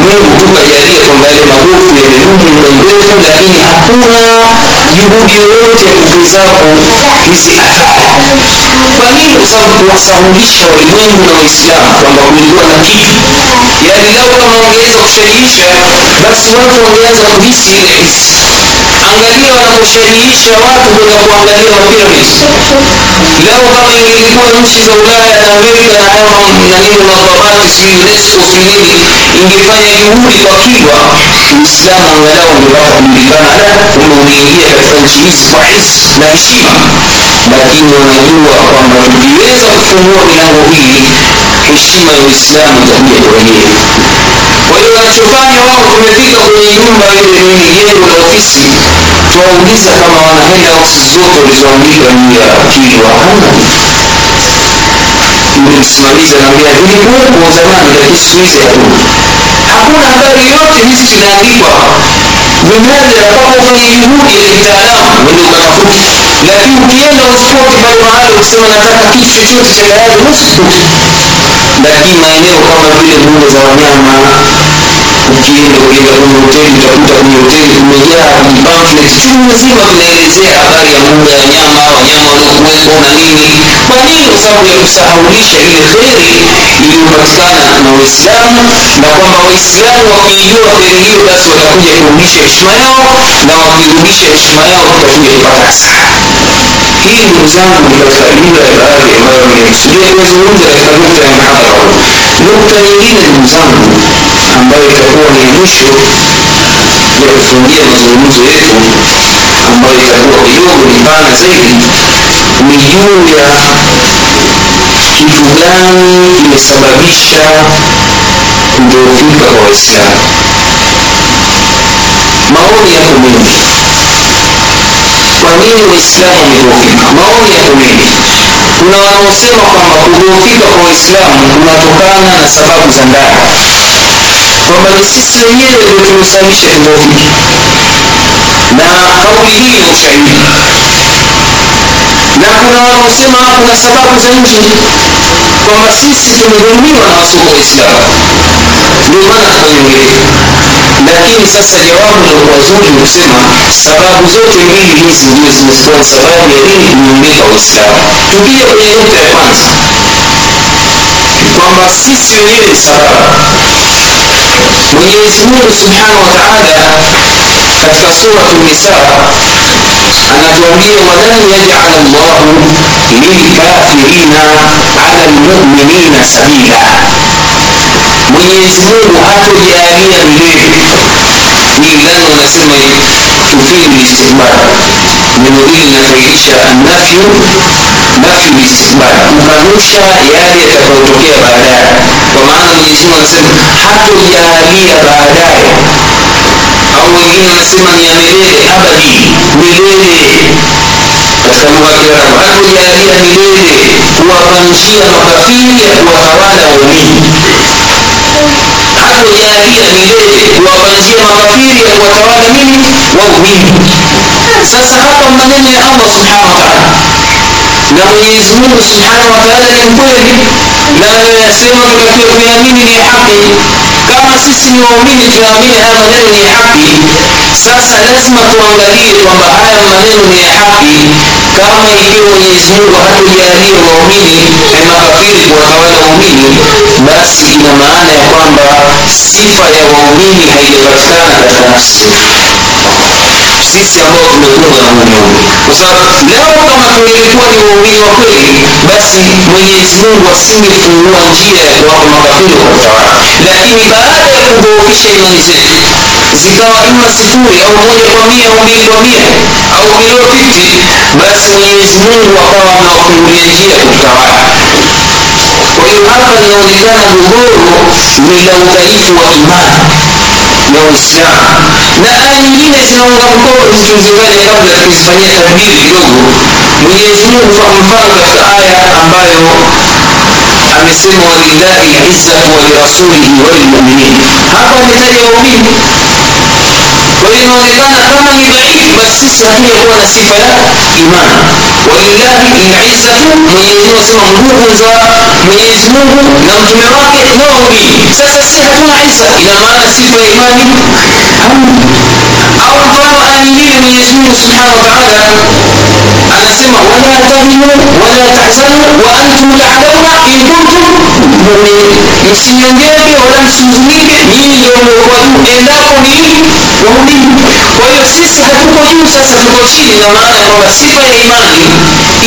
mungu tu kajalia kwamba yale magofu yamedumu muda mrefu lakini hakuna juhudi yoyote ya hizi athari kwa nini? Kwa sababu kuwasahulisha walimwengu na waislamu kwamba kulikuwa na kitu. Yaani lao kama wangeweza kushajiisha basi watu wangeanza kuhisi ile hisi angalia wanaposhajiisha watu kwenda kuangalia mapiramidi lau kama ingelikuwa nchi za ulaya na amerika na haya nanini madhabati si unesco si nini ingefanya juhudi kwa kilwa uislamu angalau ungepata kujulikana kumbe umeingia katika nchi hizi kwa hisi na heshima lakini wanajua kwamba tukiweza kufungua milango hii heshima ya uislamu itakuja kurejea kwa hiyo wanachofanya wao tumefika kwenye nyumba ile nini jengo la ofisi twauliza kama wana ofisi zote walizoandika juu ya akili. Hamna yule msimamizi anaambia vilikuwepo zamani lakini siku hizi hakuna. Hakuna habari yote hizi zinaandikwa ufanye juhudi ya kitaalamu wende ukatafuta lakini ukienda uspoti pale mahali ukisema nataka kitu chochote cha gharadi usikuti lakini maeneo kama vile mbuga za wanyama ukienda ukienda kwenye hoteli utakuta kwenye hoteli kumejaa vijipamflet chungu nzima vinaelezea habari ya mbuga ya wanyama wanyama waliokuwepo na nini. Kwa nini? Kwa sababu ya kusahaulisha ile kheri iliyopatikana na waislamu na kwamba waislamu wakiijua kheri hiyo basi watakuja kurudisha heshima yao na wakirudisha heshima yao tutakuja kupata hasara hii ndugu zangu katika jumla ya baadhi ambayo nimekusudia kuyazungumza katika nukta ya mhadhara. Huu nukta nyingine ndugu zangu ambayo itakuwa ni mwisho ya kufungia mazungumzo yetu ambayo itakuwa kidogo ni pana zaidi ni juu ya kitu gani kimesababisha kudhoofika kwa waislamu. Maoni yako mengi kwa nini waislamu wamedhoofika maoni yako mengi kuna wanaosema kwamba kudhoofika kwa waislamu kunatokana na sababu za ndani. Kwamba ni sisi wenyewe ndio tumesababisha kudhoofika. Na kauli hii ina ushahidi. Na kuna wanaosema kuna sababu za nje. Kwamba sisi tumedhulumiwa na wasoko waislamu ndio maana tukanyongeka lakini sasa jawabu lilokuwa zuri ni kusema sababu zote mbili hizi ndio zimekuwa sababu ya nini kunyongeka waislamu tukija kwenye nukta ya kwanza kwamba sisi wenyewe ni sababu mwenyezi mungu subhanahu wa taala katika suratu nisa anatuambia walan yajala llahu lilkafirina ala lmuminina sabila mwenyezi mungu hatojalia milele hii lano anasema tufidu listikbal neno hili linafairisha nafyu nafyu listikbal kukanusha yale yatakayotokea baadaye. Kwa maana mwenyezi mungu anasema hatojalia baadaye. Au wengine wanasema ni milele abadi. Milele. Katika lugha ya kiarabu hatojalia milele kuwapanjia makafiri ya kuwatawala waumini ya kuwatawala nini waumini sasa hapa maneno ya allah subhanahu wa taala na mwenyezi mungu subhanahu wa taala ni mkweli na anayoyasema tutakiwa kuyaamini ni haki kama sisi ni waumini tunaamini haya maneno ni haki. Sasa lazima tuangalie kwamba haya maneno ni haki. Kama ikiwa mwenyezi mungu waumini makafiri kuwatawala waumini basi ina maana ya kwamba sifa ya waumini haijapatikana katika nafsi sisi ambao tumekuwa na unyonge kwa sababu leo kama tungelikuwa ni waumini wa kweli basi mwenyezi mungu asingefungua njia ya kuwapa makafiri kwa utawala lakini baada ya kudhoofisha imani zetu zikawa ima sifuri au moja kwa mia au mbili kwa mia au below 50 basi mwenyezi mungu akawa amewafungulia njia kutawala. Kwa hiyo hapa linaonekana godoro ni la udhaifu wa imani ya uislamu. Na aya nyingine zinaunga mkono zikizingane kabla tukizifanyia tabiri kidogo. Mwenyezi mungu kwa mfano katika aya ambayo عن يسلم ولله العزة ولرسوله وللمؤمنين. هذا مثال يومين. وإن ولدنا ثمن بعيد بس سهل يكون سيفا إيمان. ولله العزة من يزمو سمع مدوح وزا من يزموه نمجم راكع يومين سيكون عزة. إذا ما نسيفا إيماني. هم mfano aya nyingine mwenyezi mungu subhanahu wa taala anasema wala tahinu wala tahzanu wa antum talauna in kuntum muminin msinyongeke wala msihuzunike nyinyi ndio mliokuwa juu endapo ni waumini kwa hiyo sisi hatuko juu sasa tuko chini na maana ya kwamba sifa ya imani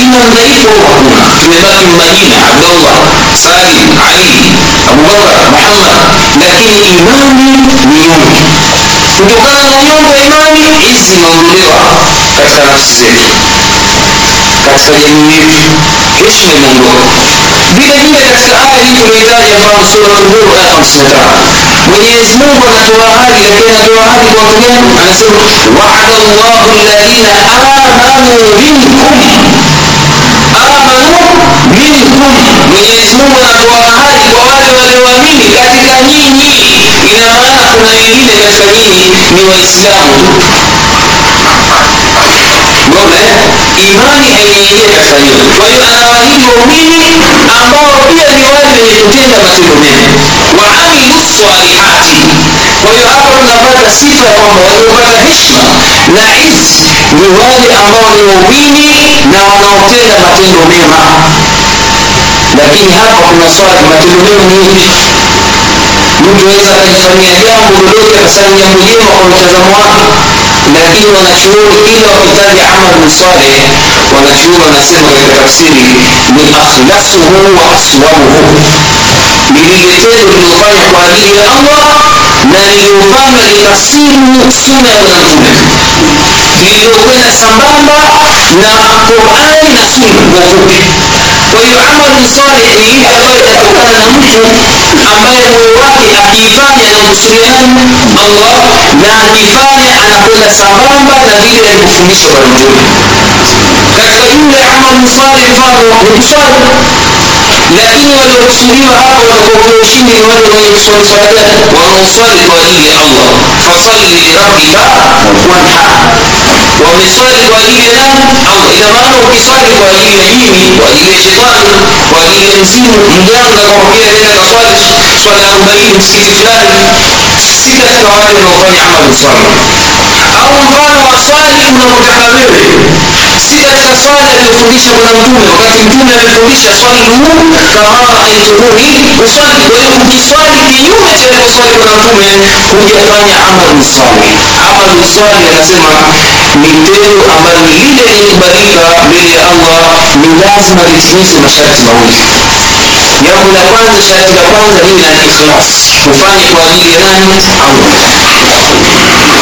ima dhaifu au hakuna tumebaki majina abdullah salim ali abubakar muhammad lakini imani ni nyonge kutokana na nyonge ya imani hizi zimeondolewa katika nafsi zetu katika jamii yetu heshima imeondoka vile vile katika aya hii tumeitaja mfano sura Hud aya 55 Mwenyezi Mungu anatoa ahadi lakini anatoa ahadi kwa watu gani anasema wa'ada Allahu alladhina amanu minkum amanu minkum Mwenyezi Mungu anatoa ahadi kwa wale walioamini katika nyinyi ina maana kuna wengine katika nyinyi ni waislamu Mbona imani haijaingia katika hilo. Kwa hiyo anawaahidi waumini ambao pia ni wale wenye kutenda matendo mema, waamilu salihati. ويعبر النبات سيفا طمرا ويبقى هشما نعز لوالي أمامي وبيني نعنا وطيلة ما تنجو ميما لكن هكا في نصارك ما تنجو ميما نيجي نجو إذا كنتمي أيام بلوكي بسان يمليم وقل تزمواك لكن ونشعور إلا وكتاب عمل مصالح ونشعور نسيما لتفسيري من أخلصه وأصوره بلغتين من طريق وعليه الأمر na lililofanywa linasiru suna ya bwana mtume sambamba na qurani na sunna kwa ufupi kwa hiyo amalu saleh ni ile ambayo itatokana na mtu ambaye moyo wake akiifanya anamkusudia nani allah na akifanya anakwenda sambamba na vile alivyofundishwa kwa mtume. Katika yule amalu saleh mfano ni swala gani wanaoswali kwa ajili ya allah fasalli lirabbika wanhar wameswali kwa ajili ya nani allah ina maana ukiswali kwa ajili ya jini kwa ajili ya shetani kwa ajili ya mzimu mganga kakwambia nenda kaswali swala ya au mfano wa swali unaotaka wewe si katika swala aliyofundisha bwana mtume wakati mtume amefundisha swali huu kama aitumuni uswali kwa hiyo ukiswali kinyume cha alivyoswali bwana mtume hujafanya amalu saleh amalu saleh anasema ni tendo ambalo ni lile lilikubalika mbele ya allah ni lazima litimize masharti mawili jambo la kwanza sharti la kwanza liwe na ikhlas ufanye kwa ajili ya nani allah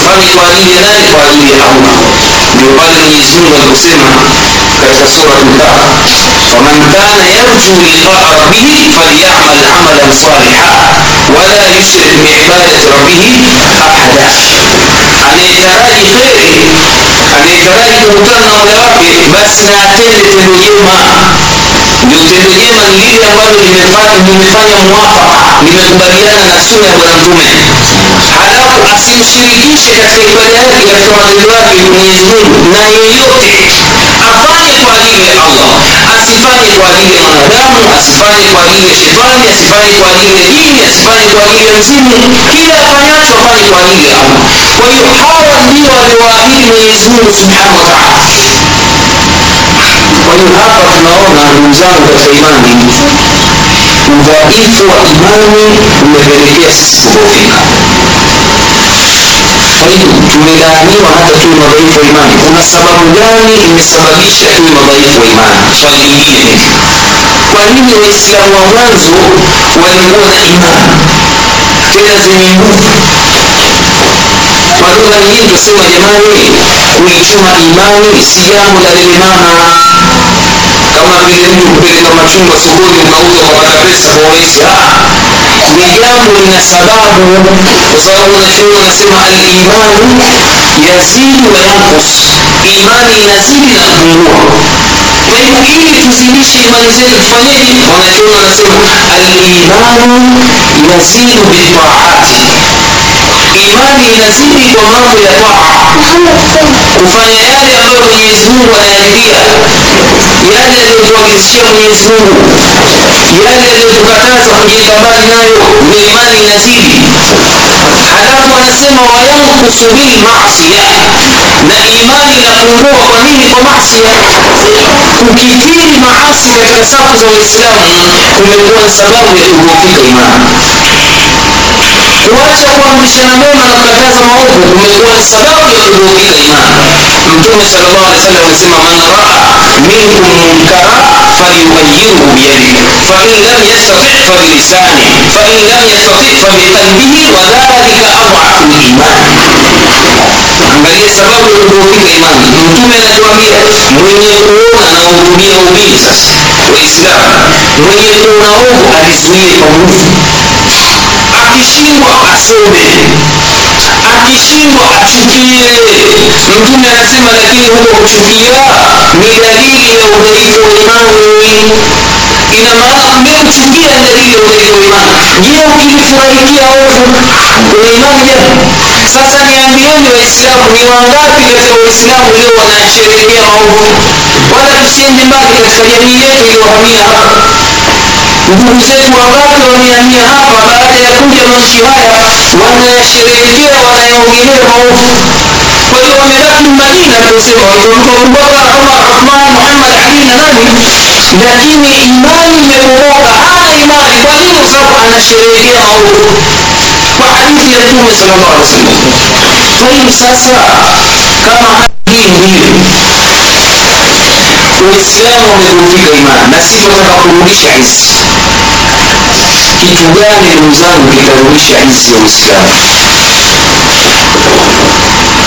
ufanye kwa ajili ya nani kwa ajili ya allah ndio pale mwenyezi mungu aliposema katika surat al-kahf faman kana yarju liqaa rabbihi falyamal amalan saliha wala yushrik biibadati rabbihi ahada. Anayetaraji kheri anayetaraji kukutana na mola wake basi na atende tendo jema. Ndio tendo jema ni lile ambalo limefanya mwafaka limekubaliana na suna ya bwana mtume halafu asimshirikishe katika ibada yake katika matendo yake mwenyezi mungu na yeyote afanye kwa ajili ya allah asifanye kwa ajili ya mwanadamu asifanye kwa ajili ya shetani asifanye kwa ajili ya dini asifanye kwa ajili ya mzimu kila afanyacho afanye kwa ajili ya allah. Kwa hiyo hawa ndio waliowaahidi mwenyezi mungu subhanahu wa kwa hiyo hapa tunaona ndugu zangu katika imani udhaifu wa imani umepelekea sisi kudhoofika tumelaaniwa hata tuwe madhaifu wa imani. Kuna sababu gani imesababisha tuwe madhaifu wa imani? Swali lingine kwa nini waislamu wa mwanzo walikuwa na imani? Tena zenye nguvu. Kwa lugha nyingine tunasema jamani kuichuma imani si jambo la lelemana, kama vile mtu kupeleka machungwa sokoni ukauza ukapata pesa kwa urahisi ni jambo lina sababu kwa sababu wanachuoni wanasema alimanu yazidi wa yankus imani inazidi na kupungua kwa hivyo ili tuzidishe imani zetu tufanyeje wanachuoni wanasema alimanu yazidu bitaati إيمان إلى سيدي كمان يا طاعة وفني يا لي أدور يزمو ولا يديا يا لي أدور توجد الشيخ يزمو يا لي أدور تكتاسا في الكبار نايو بإيمان إلى سيدي حدث أنا سمع وينقص بالمعصية نا إيمان إلى ومن ومين بمعصية وكثير معاصي لكن الإسلام كم يكون سبب لتبوكي إيمان biyadihi fain lam yastati fabilisani fain lam yastati fabiqalbihi wadhalika adhafu liman angalia sababu ya kudhoofika imani mtume anatuambia mwenye kuona na uhurumia umii sasa waislamu mwenye kuona ovu alizuie kwa nguvu akishindwa aseme akishindwa achukie. Mtume anasema lakini huko kuchukia ni dalili ya udhaifu wa imani. Ina maana mmemchukia ni dalili ya udhaifu wa imani. Je ukilifurahikia ovu una sasa niambieni waislamu ni wangapi katika waislamu leo wanasherehekea maovu? Wala tusiende mbali katika jamii yetu iliyohamia hapa ndugu zetu wangapi wamehamia hapa baada ya kuja manchi haya wanayasherehekea wanayaongelea maovu kwa hiyo wamebaki majina tusema watoto abubakar umar uthman muhammad ali na nani lakini imani imeporoka hana imani kwa nini kwa sababu anasherehekea maovu kwa hadithi ya mtume sallallahu alaihi wasallam tayib sasa kama hii ndivyo وسكان ومدن في قيمة مسيح وكان قروش عز. كتبان الوزان كتبوش عز وسكان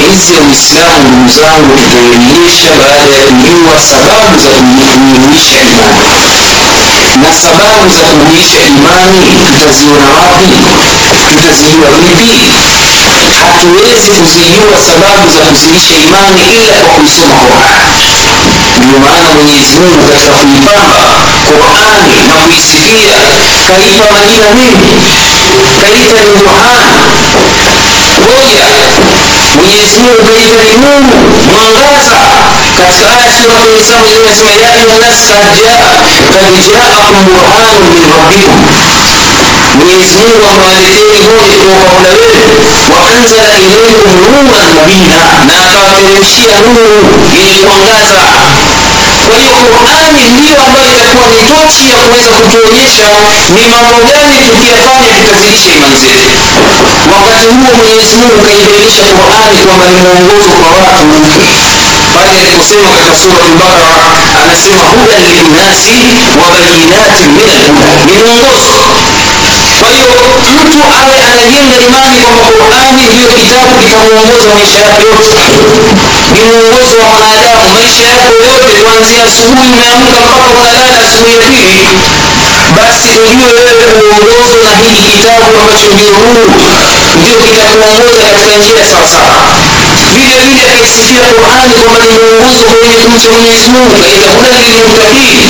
عز الإسلام والمزام والتنميش بعد اليوم سباب ذات منيش إيمان. ما سباب ذات منيش إيماني تتزيون عربي تتزيون ربي حتى ويزي تزيون سباب ذات منيش إيماني إلا أقل سمع ndio maana mwenyezi mungu katika kuipamba qurani na kuisifia kaipa majina mengi kaita ni burhan moja mwenyezi kaita ni nuru mwangaza. Katika aya sura inasema ya ayuhannas kad jaakum quranu min rabbikum. Mwenyezi amewaleteni hoja kutoka mola wenu waanzala ilaikum nuran mubina na akawateremshia nuru yenye kuangaza kwa hiyo qurani ndiyo ambayo itakuwa ni tochi ya kuweza kutuonyesha ni mambo gani tukiyafanya tutazidisha imani zetu. Wakati huo mwenyezi mungu kaibainisha qurani kwamba ni mwongozo kwa watu pale aliposema katika sura al-Baqara anasema hudan linnasi wa bayinatin min alhuda. Ni mwongozo mtu awe anajenga imani kwamba qurani ndiyo kitabu kitamuongoza maisha yake yote. Ni mwongozo wa mwanadamu. Maisha yako yote kuanzia asubuhi umeamka mpaka unalala asubuhi ya pili basi ujue wewe uongozwa na hiki kitabu ambacho ndio huu ndio kitakuongoza katika njia sawasawa. Vile vile akaisifia qurani kwamba ni mwongozo kwenye kumcha mwenyezi mungu kaita hudan lilmuttaqin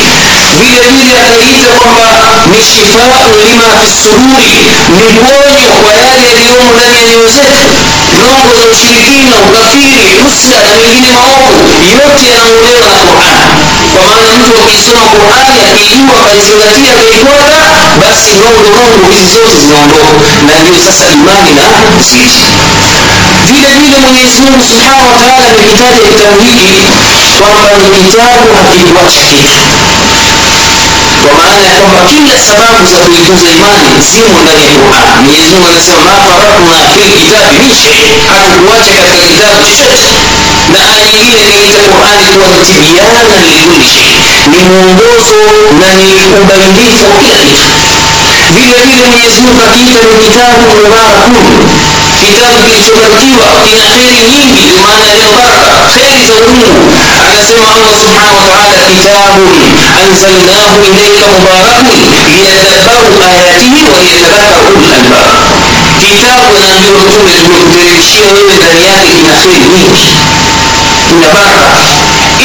vile vile ataita kwamba ni shifau lima fi suduri ni ponyo kwa yale yaliyomo ndani ya nyoyo zetu. Nongo za ushirikina ukafiri husda na mengine maovu yote yanaondolewa na Qur'an. kwa maana mtu akiisoma qurani akiijua akaizingatia akaifuata basi nongo nongo hizi zote zinaondoka. Na ndio sasa imani na zidi vile vile mwenyezi mungu subhanahu wa amekitaja kitabu hiki kwamba ni kitabu hakikuacha kitu kwa maana ya kwamba kila sababu za kuikuza imani zimo ndani ya quran. Mwenyezi mungu anasema ma faratna fil kitabi min shay hatukuacha katika kitabu chochote. Na aya nyingine ikaita qurani kuwa ni tibyana likulli shay ni mwongozo na ni ubainifu wa kila kitu. Vile vile mwenyezi mungu akiita ni kitabu mubarakun kitabu kilichobarikiwa kina kheri nyingi ndio maana ya baraka kheri za mungu anasema allah subhanahu wa taala kitabun anzalnahu ilaika mubarakun liyadabbaru ayatihi waliyatadhakaru ulul albab kitabu anaambiwa mtume tumekuteremshia wewe ndani yake kina kheri nyingi kina baraka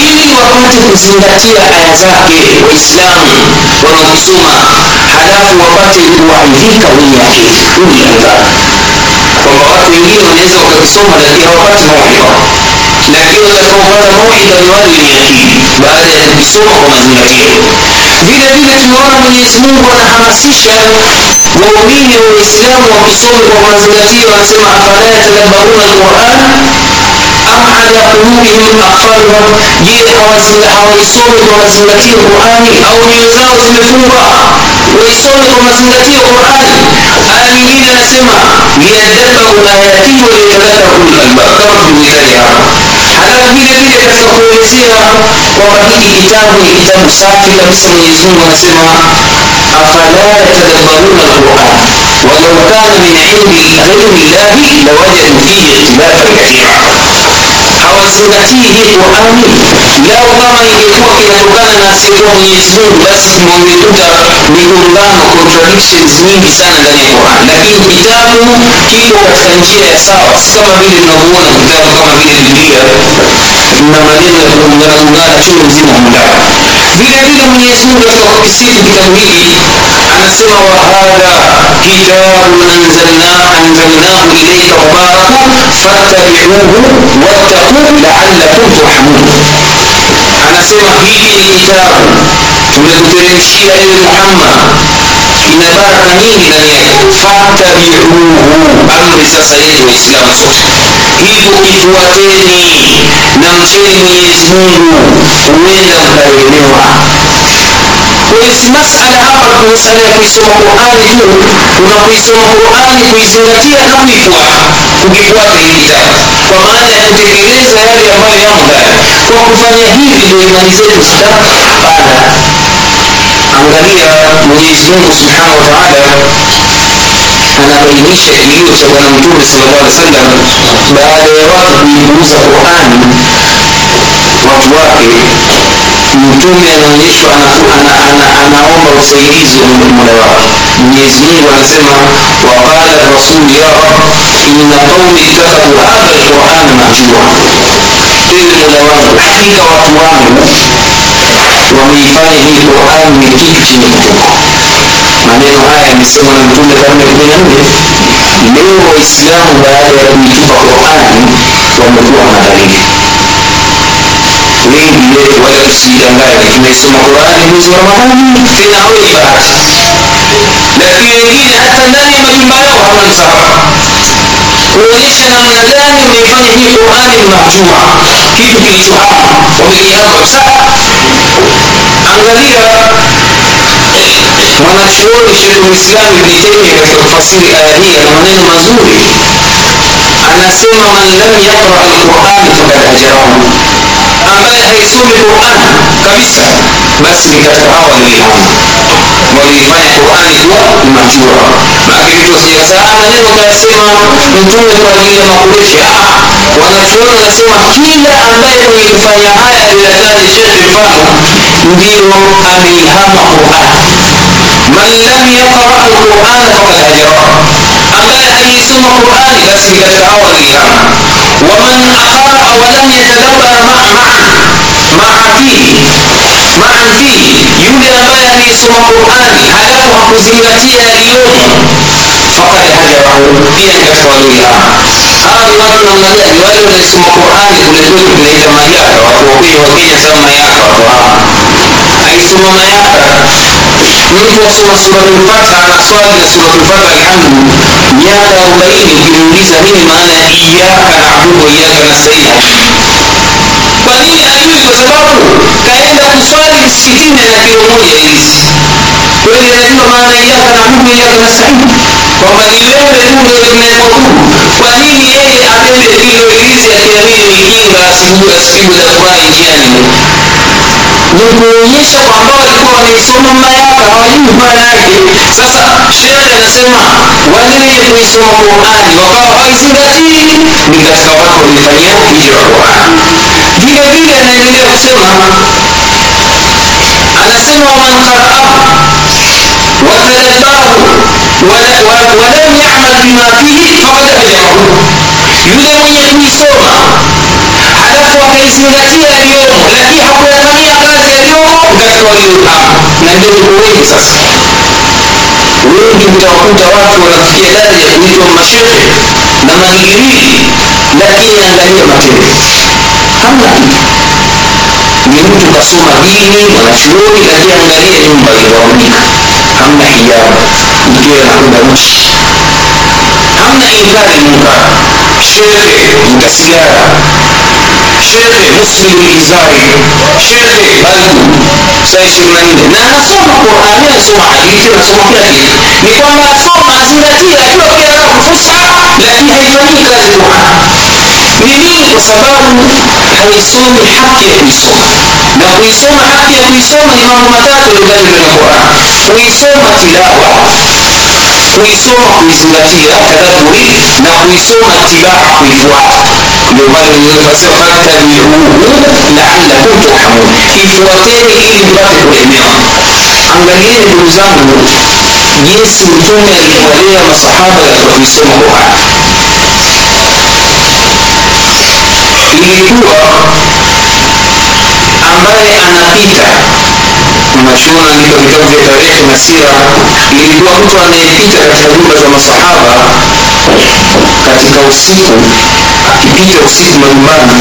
ili wapate kuzingatia aya zake waislamu wanaokisoma halafu wapate kuwaidhika wenye akili ulul albab وقرات الانجيل من يزرع كتسوم التي هو قد موحدة لكن يقول لك هو قد موحدة يوالي من يكيد بعد يتسوم هو من يعيد بلا بلا تنوانا من يزمون وأنا حمسيشا مؤمين والإسلام فلا يتدبرون القرآن أم على قلوبهم أقفالهم جيء حوالي صوت القرآن أو يزاوز مفورا mazingatio qurani aya nyingine anasema liyadabbaru ayatihi waliyatadabbaru lalbab kama tulivyotaja hapa halafu vile vile katika kuelezea kwamba hiki kitabu ni kitabu safi kabisa mwenyezi mungu anasema afala yatadabbaruna alquran walau kana min indi ghairi llahi lawajadu fihi ikhtilafan kathira hawazingatii hii qurani lao kama ingekuwa kinatokana na asiyekuwa mwenyezi mungu basi wangekuta migombano, contradictions nyingi sana ndani ya Qurani, lakini kitabu kiko katika njia ya sawa si kama vile tunavyoona kitabu kama vile biblia. Na maneno ya kugongana chungu mzima mundani mwenyezi mungu katika kukisifu kitabu hiki anasema wahadha kitabun anzalnahu ilaika mubaraku fattabiuhu wattaquu laalakum turhamun anasema hiki ni kitabu tumekuteremshia ewe muhammad ina baraka nyingi ndani yake fattabiuhu amri sasa yetu waislamu sote hivyo kifuateni na mcheni mwenyezi mungu huenda mkaelemewa kwa si masala hapa masala ya kuisoma qurani tu kuna kuisoma qurani kuizingatia na kuifuata kukifuata hili kwa maana ya kutekeleza yale ambayo yamo ndani. Kwa kufanya hivi ndio imani zetu zitapanda. Angalia mwenyezi mungu subhanahu wa taala anabainisha kilio cha bwana mtume sallallahu alaihi wasallam baada ya watu kuipuuza qurani watu wake mtume anaonyeshwa ana, ana, anaomba usaidizi wa mola wake mwenyezi mungu anasema waqala rasulu ya rab inna qaumi ittakhadhu hadha lqurana mahjura ewe mola wangu hakika watu wangu wameifanya hii qurani ni kitu chenye kutuka maneno haya yamesemwa na mtume karne ya kumi na nne. Leo waislamu baada ya kuitupa qurani wamekuwa wanadhalili wengi wetu wala tusijidanganye tumesoma qurani mwezi wa ramadhani tena hawe ibada, lakini wengine hata ndani ya majumba yao hawana msahafu kuonyesha namna gani umeifanya hii qurani ni mahjura kitu kilichohama wamekihama kabisa angalia mwanachuoni shekhu lislam ibni taimia katika kufasiri aya hii ana maneno mazuri. Anasema man lam yaqra alquran faqad hajarahu ambaye haisomi quran kabisa basi ni katika hawa walioihama waliifanya qurani kuwa ni mahjura maake mtu asiyasahau maneno kayasema mtume kwa ajili ya makureshi wanachuoni wanasema kila ambaye kuifanya haya aliyoyataja shekhi mfano ndiyo ameihama quran. Man lam yaqra alqurana faqad hajara ambaye aliisoma qurani basi ni katika hawa walioihama waman aqara walam yatadabbara maa maa fihi maan fihi yule ambaye aliisoma qurani halafu hakuzingatia yaliyomo fakad hajarahu pia ni katika walioihama hawa ni watu namna gani wale wanaisoma qurani kule kwetu tunaita mayaka watu wakwenye wakenya sema mayaka watu hawa aisoma mayaka mtu asoma suratulfatiha anaswali na suratulfatiha alhamdu miaka arobaini ukimuuliza nini maana ya iyaka nabudu wa nastain kwa nini ajui kwa sababu kaenda kuswali msikitini na kilo moja ilisi kweli anajua maana iyaka nabudu wa nastain kwamba ni tu ndio tunayemwabudu kwa nini yeye abebe kilo ilisi akiamini ni kinga asipigwe asipigwe na furahi njiani walam yamal bima fihi fakad hajarahu yule mwenye kuisoma halafu wakaizingatia yaliyomo. Lakini hakuyafanyia kazi yaliyomo. Katika waliohama na ndio tuko wengi sasa. Wengi utawakuta watu wanafikia daraja ya kuitwa mashehe na madigrii lakini angalia matendo. Hamna kitu ni mtu kasoma dini mwanachuoni lakini angalia nyumba ilivyoamika hamna hijabu. Mkewe anakwenda uchi. Hamna inkari munkar shehe vuta sigara shekhe muslim izari shekhe baldu saa ishirini na nne na anasoma qurani anasoma hadithi anasoma kila kitu ni kwamba asoma azingatia ajua pia anataka fursa lakini haifanyii kazi qurani ni nini kwa sababu haisomi haki ya kuisoma na kuisoma haki ya kuisoma ni mambo matatu yaliyotajwa kwenye quran kuisoma tilawa kuisoma kuizingatia tadaburi na kuisoma tibaa kuifuata ndio pale nikasema fattabiuhu laalakum turhamun. Ifuateni ili mpate kurehemewa. angalieni ndugu zangu jinsi mtume alivyowalea masahaba katika kuisoma qurani ilikuwa ambaye anapita mashuhuri andika vitabu vya tarehe na sira ilikuwa mtu anayepita katika nyumba za masahaba katika usiku akipita usiku majumbani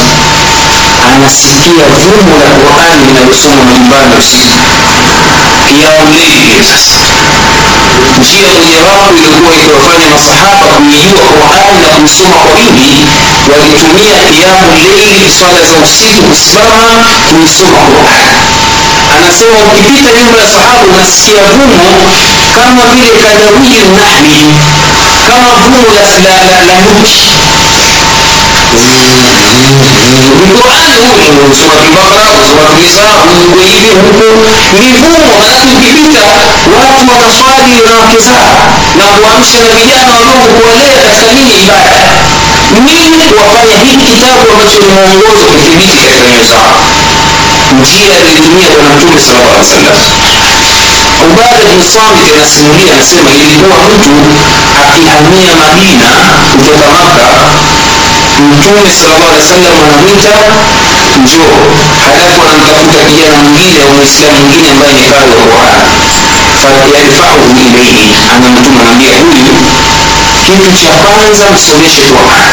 anasikia vumo la qurani linalosoma majumbani usiku. Kiaulei sasa. Njia mojawapo iliyokuwa ikiwafanya masahaba kuijua qurani na kuisoma kwa wingi walitumia kiamu leili swala za usiku kusimama kuisoma qurani. Anasema ukipita nyumba ya sahaba unasikia vumo kama vile kadawii nahli kama vumo la, la, la, la nyuki Qurani huko surati Bakara, surati Nisa, hivi huko ni vumo, manake ukipita watu wataswali na wake zao na kuamsha na vijana wadogo kuwalea katika nini ibada nini kuwafanya hiki kitabu ambacho ni mwongozo kithibiti katika nyoyo zao njia aliyotumia bwana mtume sallallahu alaihi wasallam ubada bin samit anasimulia anasema ilikuwa mtu akihamia madina kutoka maka mtume sallallahu alaihi wasallam anamwita njoo. Halafu anamtafuta kijana mwingine au mwislamu mwingine ambaye ni kari wa quran fayadfahu ilaihi anamtuma anambia huyu kitu cha kwanza msomeshe quran.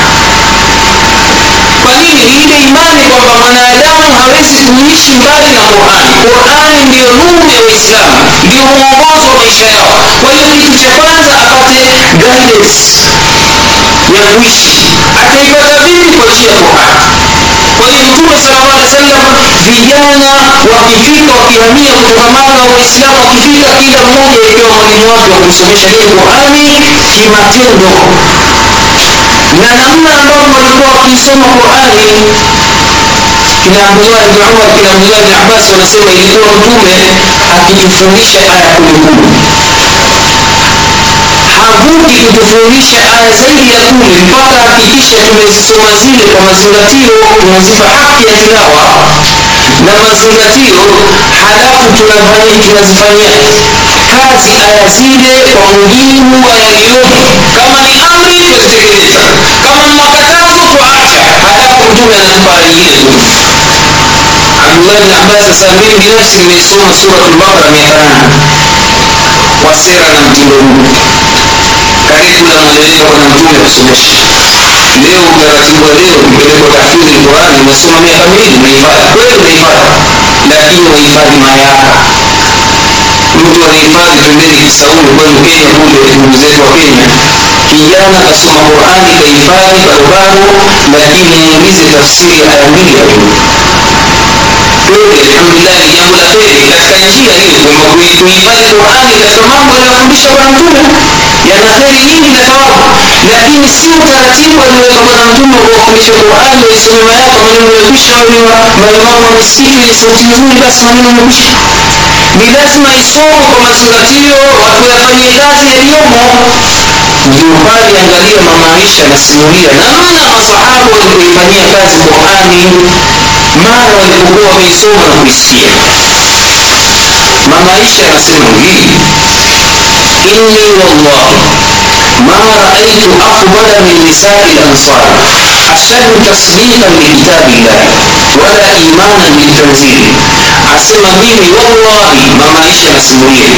Kwa nini? Ni ile imani kwamba mwanadamu hawezi kuishi mbali na qurani qurani ndiyo nuru ya uislamu ndio mwongozo wa maisha yao. Kwa hiyo kitu cha kwanza apate guidance ya kuishi ataipata vipi kwa njia ya qurani kwa hiyo mtume sallallahu alaihi wasallam vijana wakifika wakihamia kutoka maka waislamu wakifika kila mmoja ikiwa mwalimu wake wa kumsomesha nini qurani kimatendo. Na namna ambavyo walikuwa wakisoma qurani kina abdullah bni umar kina abdullah bni abbas wanasema ilikuwa mtume akijifundisha aya kumi havuki kutufundisha aya zaidi ya kumi mpaka hakikisha tumezisoma zile kwa mazingatio tunazipa haki ya tilawa na mazingatio halafu tunafanya tunazifanyia kazi aya zile kwa mujibu wa yaliyomo. Kama ni amri tuzitekeleza kama ni makatazo tuacha halafu mtume anatupa nyingine tu abdullah bin abbas sasa binafsi nimeisoma suratul miaka nane. Kwa sera na mtindo huu karikula mweleweka bwana mtume kusomesha leo utaratibu wa leo kupeleka tafsiri qurani umesoma miaka miwili unahifadhi kweli unahifadhi lakini unahifadhi mayaka mtu anahifadhi pembeni kisauni kwenu kenya kule ndugu zetu wa kenya. Kijana kasoma qurani kahifadhi barobaro lakini muulize tafsiri ya aya mbili ya juu alhamdulillah jambo la kheri katika njia hiyo kwamba kuhifadhi qurani katika mambo yanayofundisha kwa mtume yana kheri nyingi na thawabu lakini si utaratibu alioweka bwana mtume wa kuwafundisha qurani waisome yako maneno yamekwisha maimamu wa misikiti wenye sauti nzuri basi maneno yamekwisha ni lazima isomwe kwa mazingatio watu yafanyie kazi yaliyomo. Ndio angalia mamaisha anasimulia namna masahaba kazi qurani mara walipokuwa wameisoma na kuisikia. Mamaanisha anasema hivi إني والله ما رأيت أقبل من نساء الأنصار أشد تصديقا لكتاب الله ولا إيمانا لتنزيله أسمى ميمي والله ما مليش أسمويه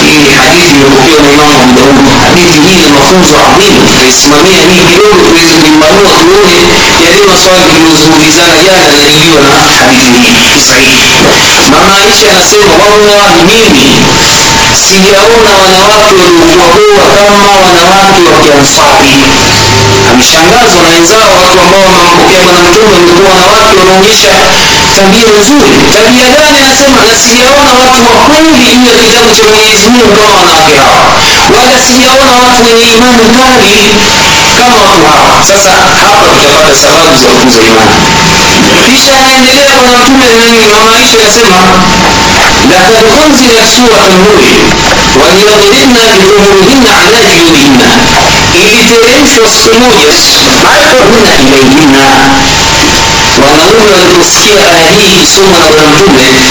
إني حديث يبقى الإمام أبو داود. حديث هي المفوز عظيم اسمى مية هي كلور ويزا من بلوة كلور يعني ما صار كلوز مجزانا جانا لأيونا حديث هي صحيح. ما مليش أسمى والله ميمي. Sijaona wanawake waliokuwa bora kama wanawake wa ameshangazwa na wenzao watu ambao wamempokea bwana mtume walikuwa wanawake wanaonyesha tabia nzuri. Tabia gani anasema? Na sijaona watu wa kweli juu ya kitabu cha mwenyezi mungu kama wanawake hawa. Wala sijaona watu wenye imani kali kama watu hawa. Sasa hapa tutapata sababu za kukuza imani. Kisha anaendelea bwana mtume nani mama aisha anasema لقد أنزل سورة نوح وليضربن بخمرهن على جيوبهن. إلي تيرنش وسكنويس معرفهن إليهن. ونرون لتسكير هذه سورة ونفهم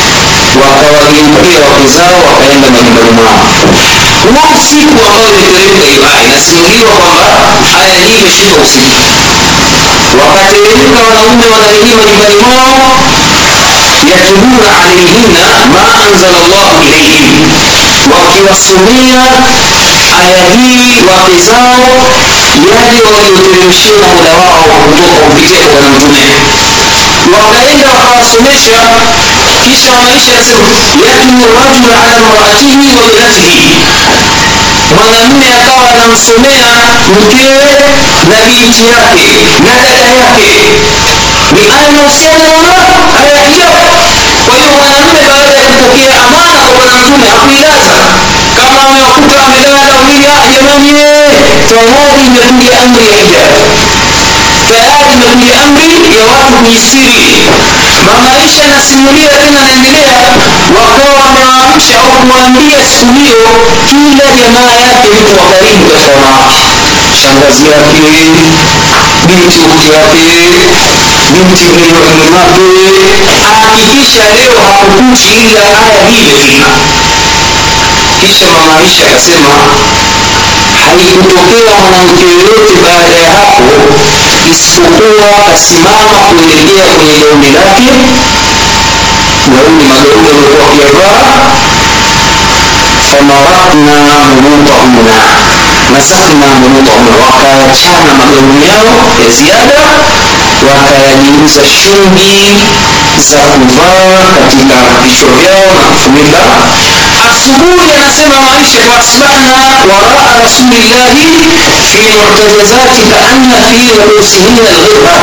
وقوانين كبيرة وقزارة وقيام بمجمع هو سيك وقال الكريم كيباعي نسمي له وقال حيا لي مشيك وسيك وقتلنا ونرون ونرون ونرون ونرون yatluna alaihinna ma anzala llahu ilaihim wakiwasomea aya hii wake zao yale walioteremshiwa na mola wao kutoka kupitia kwa mtume. Wakaenda wakawasomesha kisha maisha yasema yatlu rajul ala mraatihi wa binatihi akawa anamsomea mkewe na binti yake na dada yake ni aya mahusiano na aya ya hijabu kwa hiyo mwanamume baada ya kupokea amana kwa mtume hakuilaza. Kama amewakuta amelala wawili ah jamani tayari imekuja amri ya hijabu. Tayari imekuja amri ya watu kujisiri. Mamaisha anasimulia tena anaendelea wakawa wamewaamsha au kuwaambia siku hiyo kila jamaa yake mtu wa katika wanawake shangazi yake binti ukti yake binti mlimake hakikisha leo hakukuchi ila aya hile imefika. Kisha mama akasema haikutokea mwanamke yoyote baada ya hapo isipokuwa kasimama kuelekea kwenye gauni lake gauni magauni aliokuwa akiyavaa. Famaratna murutahunna masakna murutahunna wakayachana magauni yao ya ziada wakayageuza shungi za kuvaa katika vichwa vyao na kufunika asubuhi anasema maisha faasbahna waraa rasulillahi fi mutajazati kaanna fi ruusihinna lghirra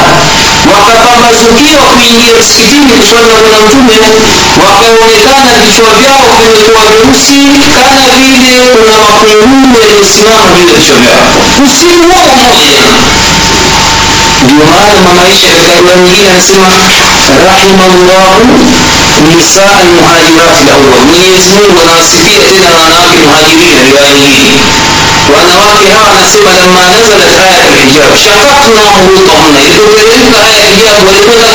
wakapambazukiwa kuingia msikitini na bwana mtume wakaonekana vichwa vyao vimekuwa vyeusi kana vile kuna makungumu yaliyosimama juu ya vichwa vyao usiku huo mmoja ndio maana mamaisha katika riwaya nyingine anasema rahima llahu nisaa almuhajirati lawal mwenyezi mungu anawasifia tena wanawake muhajirina riwaya nyingine wanawake hawa anasema lama nazalat ayat lhijab shakakna murutahunna ilipoteremka aya ya hijabu walikwenda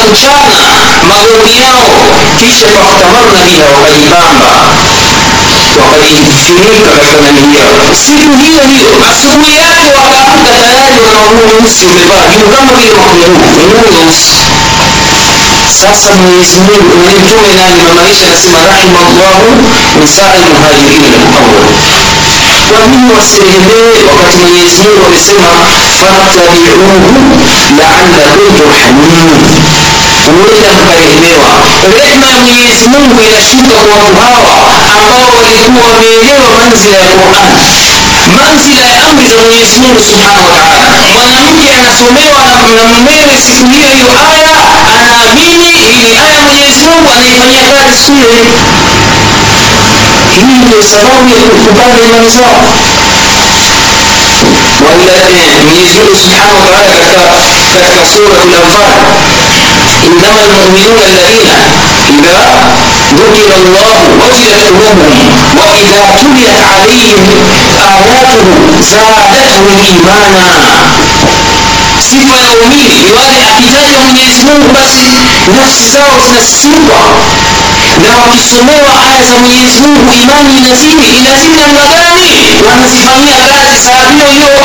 katika nani yao siku hiyo hiyo asubuhi yake wakaamka tayari wanaonguo weusi wamevaa juu kama vile makunguu nguo weusi sasa mwenyezi mungu mwenye mtume nani mamaisha anasema rahima llahu nisaa lmuhajirina lmuawal kwa nini wasirehemee wakati mwenyezi mungu amesema fattabiuhu laalakum turhamun huenda mkarehemewa rehma mwenyezi mungu inashuka kwa watu hawa ambao walikuwa wameelewa manzila ya quran manzila ya amri za mwenyezi mungu subhanahu wa taala mwanamke anasomewa na mmewe siku hiyo hiyo aya anaamini ni aya mwenyezi mungu anaifanyia kazi siku hiyo hii ndio sababu ya kupanda imani zao mwenyezi mungu subhanahu wa taala katika katika surat lanfal إنما المؤمنون الذين إذا ذكر الله وجلت قلوبهم وإذا تليت عليهم آياته زادتهم إيمانا sifa ya umini ni wale akitaja mwenyezi mungu basi nafsi zao zinasisimkwa na wakisomewa aya za mwenyezi mungu imani inazidi inazidi namna gani wanazifanyia kazi saa hiyo hiyo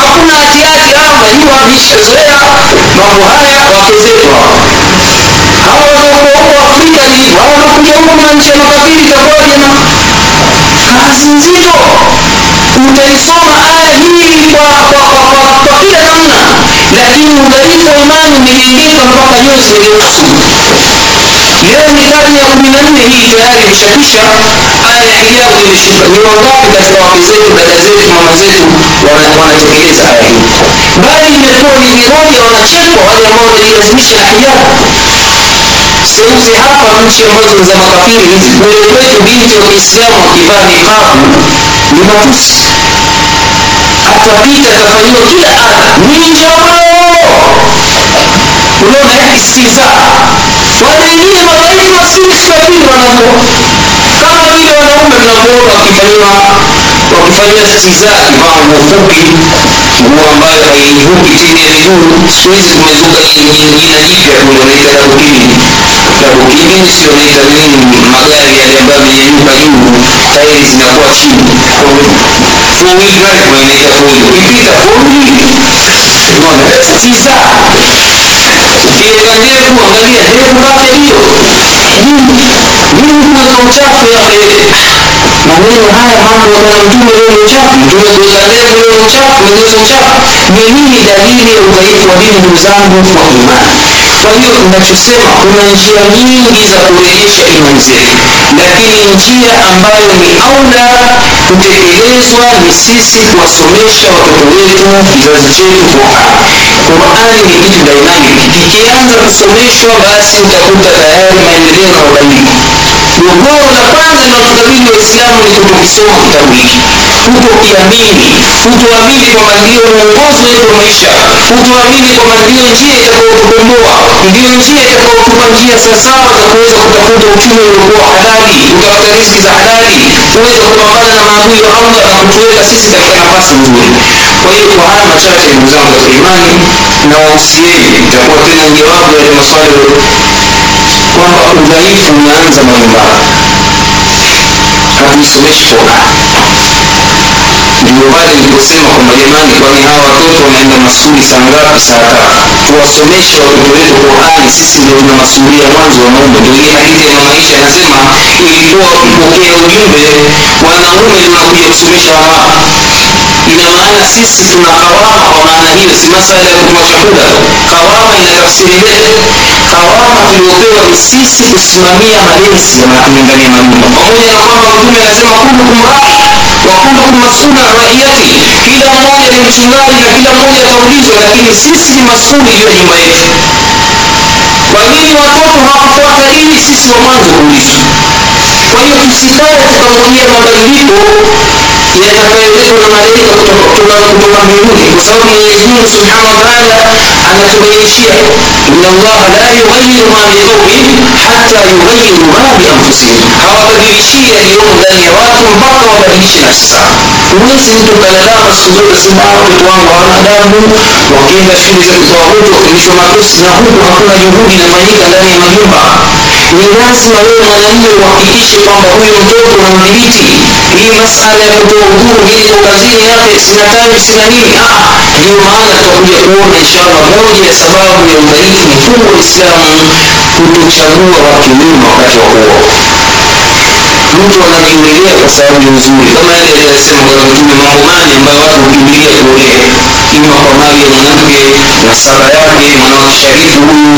hakuna hatiati hapa hiyo ameshazoea mambo haya wakezekwa hawa wanaokuwa huko afrika ni hawa wanakuja huko na ya makafiri itakuwaje na si nzito. Utaisoma aya hii kwa, kwa, kwa, kwa, kila namna lakini udhaifu wa imani umejengeka mpaka zimegeuka sugu leo ni karne ya kumi na nne hii tayari imeshapisha aya ya hijabu imeshuka ni wangapi katika wake zetu dada zetu mama zetu wanatekeleza aya hii? Bali imekuwa ni miroja wanachekwa wale ambao wanailazimisha na hijabu seuzi hapa nchi ambazo za makafiri hizi kule kwetu binti wa kiislamu akivaa niqabu ni matusi. Atapita atafanyiwa kila adha ni njamao unaona istiza wale malaika pili wanavua kama vile wanaume mnavyoona wakifanyiwa wakifanyia stiza akivaa nguo fupi nguo ambayo haivuki chini ya miguu siku hizi kumezuka jina jipya kule wanaita dabukini dabukini nini magari yale ambayo yamenyanyuka juu tairi zinakuwa chini. Wheel drive wanaita wheel. Ukipita stiza ukiweka tu angalia ndevu yake hiyo. Nini kuweka uchafu yake maneno haya hapo bwana mtume leo uchafu. Mtume kuweka leo uchafu wengine uchafu. Ni nini dalili ya udhaifu wa dini ndugu zangu wa imani. Kwa hiyo ninachosema kuna njia nyingi za kurejesha imani zetu. Lakini njia ambayo ni aula kutekelezwa ni sisi kuwasomesha watoto wetu kizazi chetu qurani qurani ni kitu dynamic kikianza kusomeshwa basi utakuta tayari maendeleo na ubadiliko. gogoro la kwanza linalotukabili waislamu ni kutokisoma kitabu hiki kutokiamini. Kutoamini kwamba ndio mwongozo wetu wa maisha. Kutoamini kwamba ndio njia itakayotukomboa. Ndio njia itakayotupa njia sawasawa za kuweza kutafuta uchumi uliokuwa halali kutafuta riski za halali kuweza kupambana na maadui wa allah na kutuweka sisi katika nafasi nzuri kwa hiyo kwa haya machache ndugu zangu katika imani na wausieni, itakuwa tena jawabu ya maswali kwamba udhaifu unaanza manyumbani hatuisomeshi qurani ndio pale niliposema kwamba jamani kwani hawa watoto wanaenda masuli saa ngapi saa tatu? Tuwasomeshe watoto wetu qurani sisi ndio tuna masulia mwanzo wanaume ndio ile hadithi ya maisha anasema ilikuwa ukipokea ujumbe wanaume tunakuja kusomesha wamama ina maana sisi tuna kawama kwa maana hiyo. Si masala ya kutoa chakula kawama ina tafsiri tuliopewa ni sisi kusimamia malezi ya kulingania ya pamoja na kwamba mtume anasema kullukum rai wa raiyati. Kila mmoja ni mchungaji na kila mmoja ataulizwa lakini sisi ni masuli juu ya nyumba yetu. Kwa nini watoto hawakufuata ili sisi wa mwanzo kuulizwa kwa hiyo tusikae tukangojea mabadiliko yatakayoletwa na malaika kutoka mbinguni kwa sababu mwenyezi mungu subhanahu wa taala anatubainishia ina allaha la yughayiru ma biqaumin hata yughayiru ma bianfusihim hawabadilishii yaliyomo ndani ya watu mpaka wabadilishe nafsi zao huwezi mtu ukalalama siku zote sema watoto wangu hawana adabu wakienda shule za kitawauti wakifundishwa matusi na huku hakuna juhudi inafanyika ndani ya majumba ni lazima wewe mwanamume uhakikishe kwamba huyu mtoto unamdhibiti hii masala ya kutoa uhuru hii kwa kazini yake sina time sina nini. Ndio maana tutakuja kuona inshallah moja ya sababu ya udhaifu mkubwa wa islamu kutochagua wake wema wakati wa kuoa mtu anakimbilia kwa sababu ya uzuri kama yale aliyosema bwana mtume mambo mane ambayo watu hukimbilia kuolea ima kwa mali ya mwanamke nasaba yake mwanamke sharifu huyu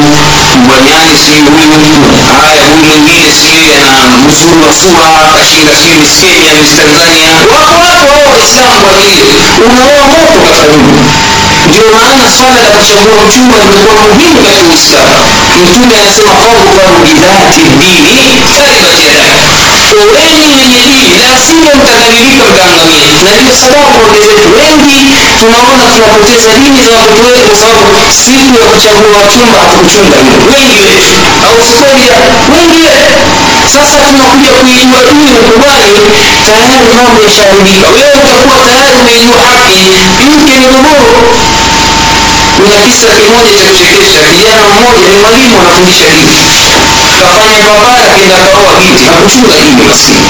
mbwanyani sijui huyu. Haya huyu mwingine sijui ana mzuri wa sura kashinda sijui miss kenya miss wako watu waislamu kwa vile unaoa moto katika nyumba ndio maana swala la kuchagua mchumba limekuwa muhimu katika uislamu. Mtume anasema fadhfaru bidhati dini taribat yadaka oweni wenye dini la sivyo mtadhalilika mtaangamia na ndio sababu wake zetu wengi tunaona tunapoteza dini za watoto wetu kwa sababu siku ya kuchagua chumba hatukuchunga hiyo. Wengi wetu. Au sikoja wengi wetu. Sasa tunakuja kuijua dini ukubali tayari mambo yashaharibika wewe utakuwa tayari umeijua haki. Mke ni mgogoro kuna kisa kimoja cha kuchekesha. Kijana mmoja ni mwalimu anafundisha dini kafanya mabaya kenda kaoa binti hakuchunga dini maskini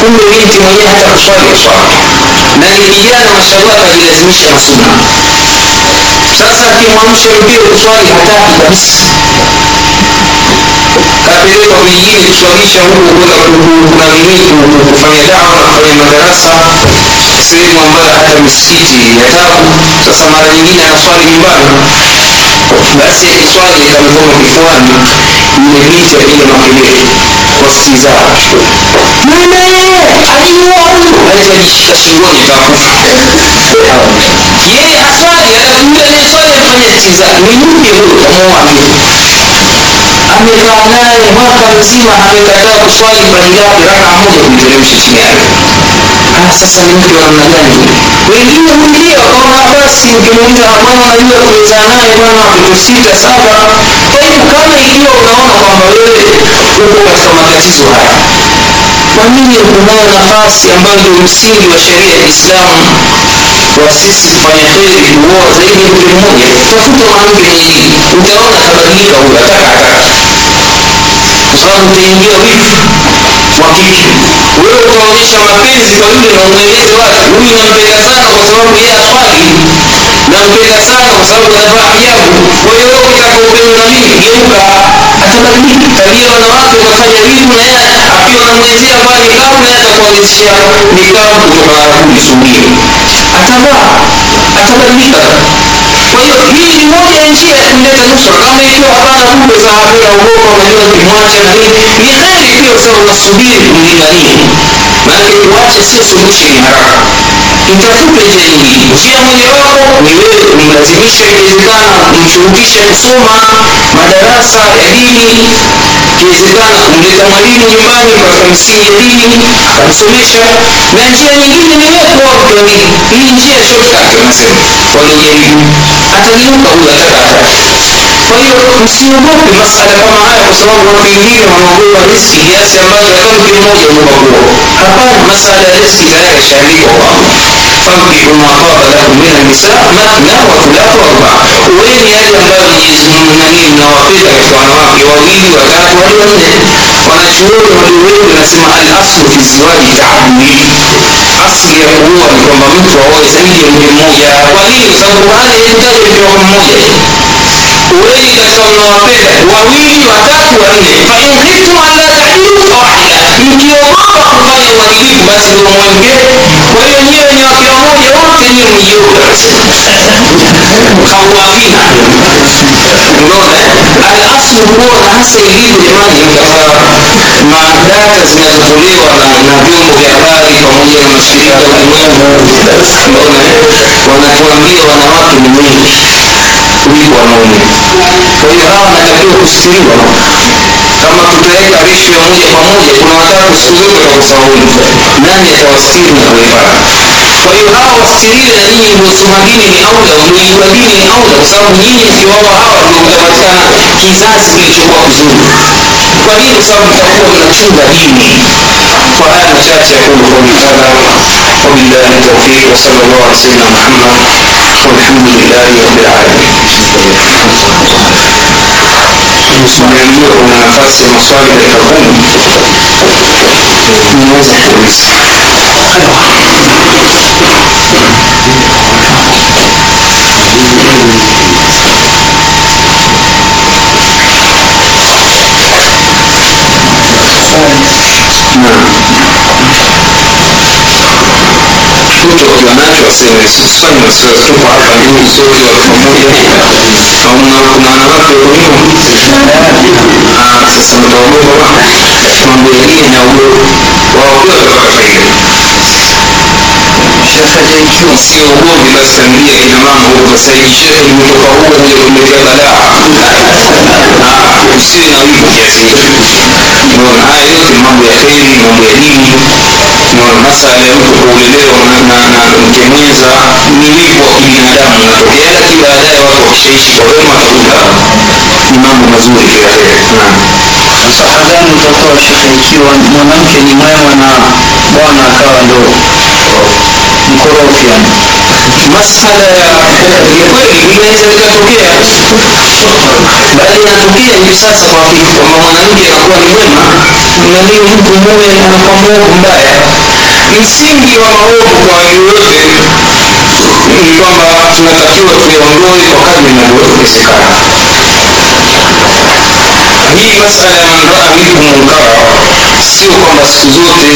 kumbe binti mwenyewe hata kuswali swali na ni kijana mashallah akajilazimisha na sasa akimwamsha mpio kuswali hataki kabisa. Kapelekwa vijijini kuswalisha huku kwenda kuna kufanya dawa na kufanya madarasa sehemu ambayo hata misikiti ya tabu. Sasa mara nyingine anaswali nyumbani. Basi akiswali kamikono kifuani ile miti apiga makelele wasikizaa mama aliua huyu alitajishika shingoni kakufa yeye aswali ni mke huyo kamuamia amekaa naye mwaka mzima amekataa kuswali bangapi raka moja kumteremsha chini yake ah, sasa ni mke wa gani? Wengine huingia wakaona basi ukimuuliza bwana unajua kuwezaa naye bwana watoto sita saba. Kwa hivyo kama ikiwa unaona kwamba wewe uko katika matatizo haya. Kwa nini kunayo nafasi ambayo ndio msingi wa sheria ya kiislamu. Wa sisi kufanya heri kuoa zaidi ya mke mmoja. Tafuta mwanamke mwenye utaona atabadilika huyo ataka ataka kwa sababu utaingia wivu wa wewe ukaonyesha mapenzi kwa yule na umweleze wazi huyu nampenda sana kwa sababu yeye aswali nampenda sana kwa sababu anavaa hijabu. Kwa hiyo wewe ukitaka upendo na mimi? Geuka. Atabadilika tabia wanawake ukafanya wivu na yeye akiwa namwezea ambayo nikabu na yeye atakuanzishia nikabu kutoka arabuni atavaa atabadilika kwa hiyo hii ni moja ya njia ya kuleta nusra kama ikiwa hapana kumbe sahabi naogopa unajua kimwacha na nini ni heri pia sababu unasubiri kumlingania maanake kuacha sio solution haraka. Itafute njia nyingine. Njia mojawapo ni wewe kumlazimisha ikiwezekana kumshurutisha kusoma madarasa ya dini ikiwezekana kumleta mwalimu nyumbani mpaka msingi dini akamsomesha na njia nyingine ni wewe kuwa mtawili hii njia shortcut wanasema waliojaribu atageuka huyo atakata kwa hiyo msiogope masala kama haya kwa sababu watu wengine wanaogopa riski kiasi ambacho hata mmoja unaogopa hapana masala ya riski tayari yashaandikwa kwamba fankihu ma taba lakum min annisa mathna wa thulatha wa rubaa uweni yale ambayo mwenyezi mungu nani mnawapenda katika wanawake wawili watatu hadi wanne wanachuoni walio wengi wanasema al aslu fi ziwaji taadudi asli ya kuoa ni kwamba mtu aoe zaidi ya mke mmoja kwa nini kwa sababu qurani haimtaja mke wako mmoja wengi katika mnawapenda wawili watatu wanne fain khiftum alla tadilu fawahida mkiogopa kufanya uadilifu basi ndio mwenge kwa hiyo nyiwe ni wake moja wote nyiwe mjioga khawafina unaona alaslu kuwa na hasa ilivyo jamani katika madata zinazotolewa na, vyombo vya habari pamoja na mashirika ya ulimwengu. Unaona wanatuambia wanawake ni wengi kuliko wanaume. Kwa hiyo hawa wanatakiwa kustiriwa kama tutaweka resho ya moja kwa moja kuna watatu siku zote watakusauli nani atawastiri na kuepara kwa hiyo hawa wastiriwe na nyinyi mliosoma dini ni aula mliojua dini ni aula kwa sababu nyinyi mkiwaoa hawa ndio mtapatikana kizazi kilichokuwa kizuri. Kwa nini? Kwa sababu mtakuwa mnachunga dini. Kwa haya machache yakulu kauli hadha wabillahi taufiq wasala llahu ala sayidina akiwa nacho aseme sifanye wasiwasi tuko hapa nini sote wa pamoja au kuna kuna wanawake huko sasa mtaogopa mambo ya dini na uogo wao pia watapata faida siogopi basi tangia kina mama huko saidi shekhe nimetoka huko kuja kuletea balaa usiwe na wivu kiasi hicho unaona haya yote ni mambo ya kheri mambo ya dini masala ya mtu kuolelewa na, ni wivu wa kibinadamu natokea, lakini baadaye watu wakishaishi kwa wema ni mambo mazuri kila heri shekhe ikiwa mwanamke ni mwema na bwana akawa ndo mkorofi yani masala ya kweli inaweza ikatokea bali inatokea hivi sasa kwamba mwanamke anakuwa ni mwema na mtu mume anakuwa mwovu mbaya msingi wa maovu kwa yoyote ni kwamba tunatakiwa tuyaondoe kwa kadri inavyowezekana hii masala ya manraa minkum munkara sio kwamba siku zote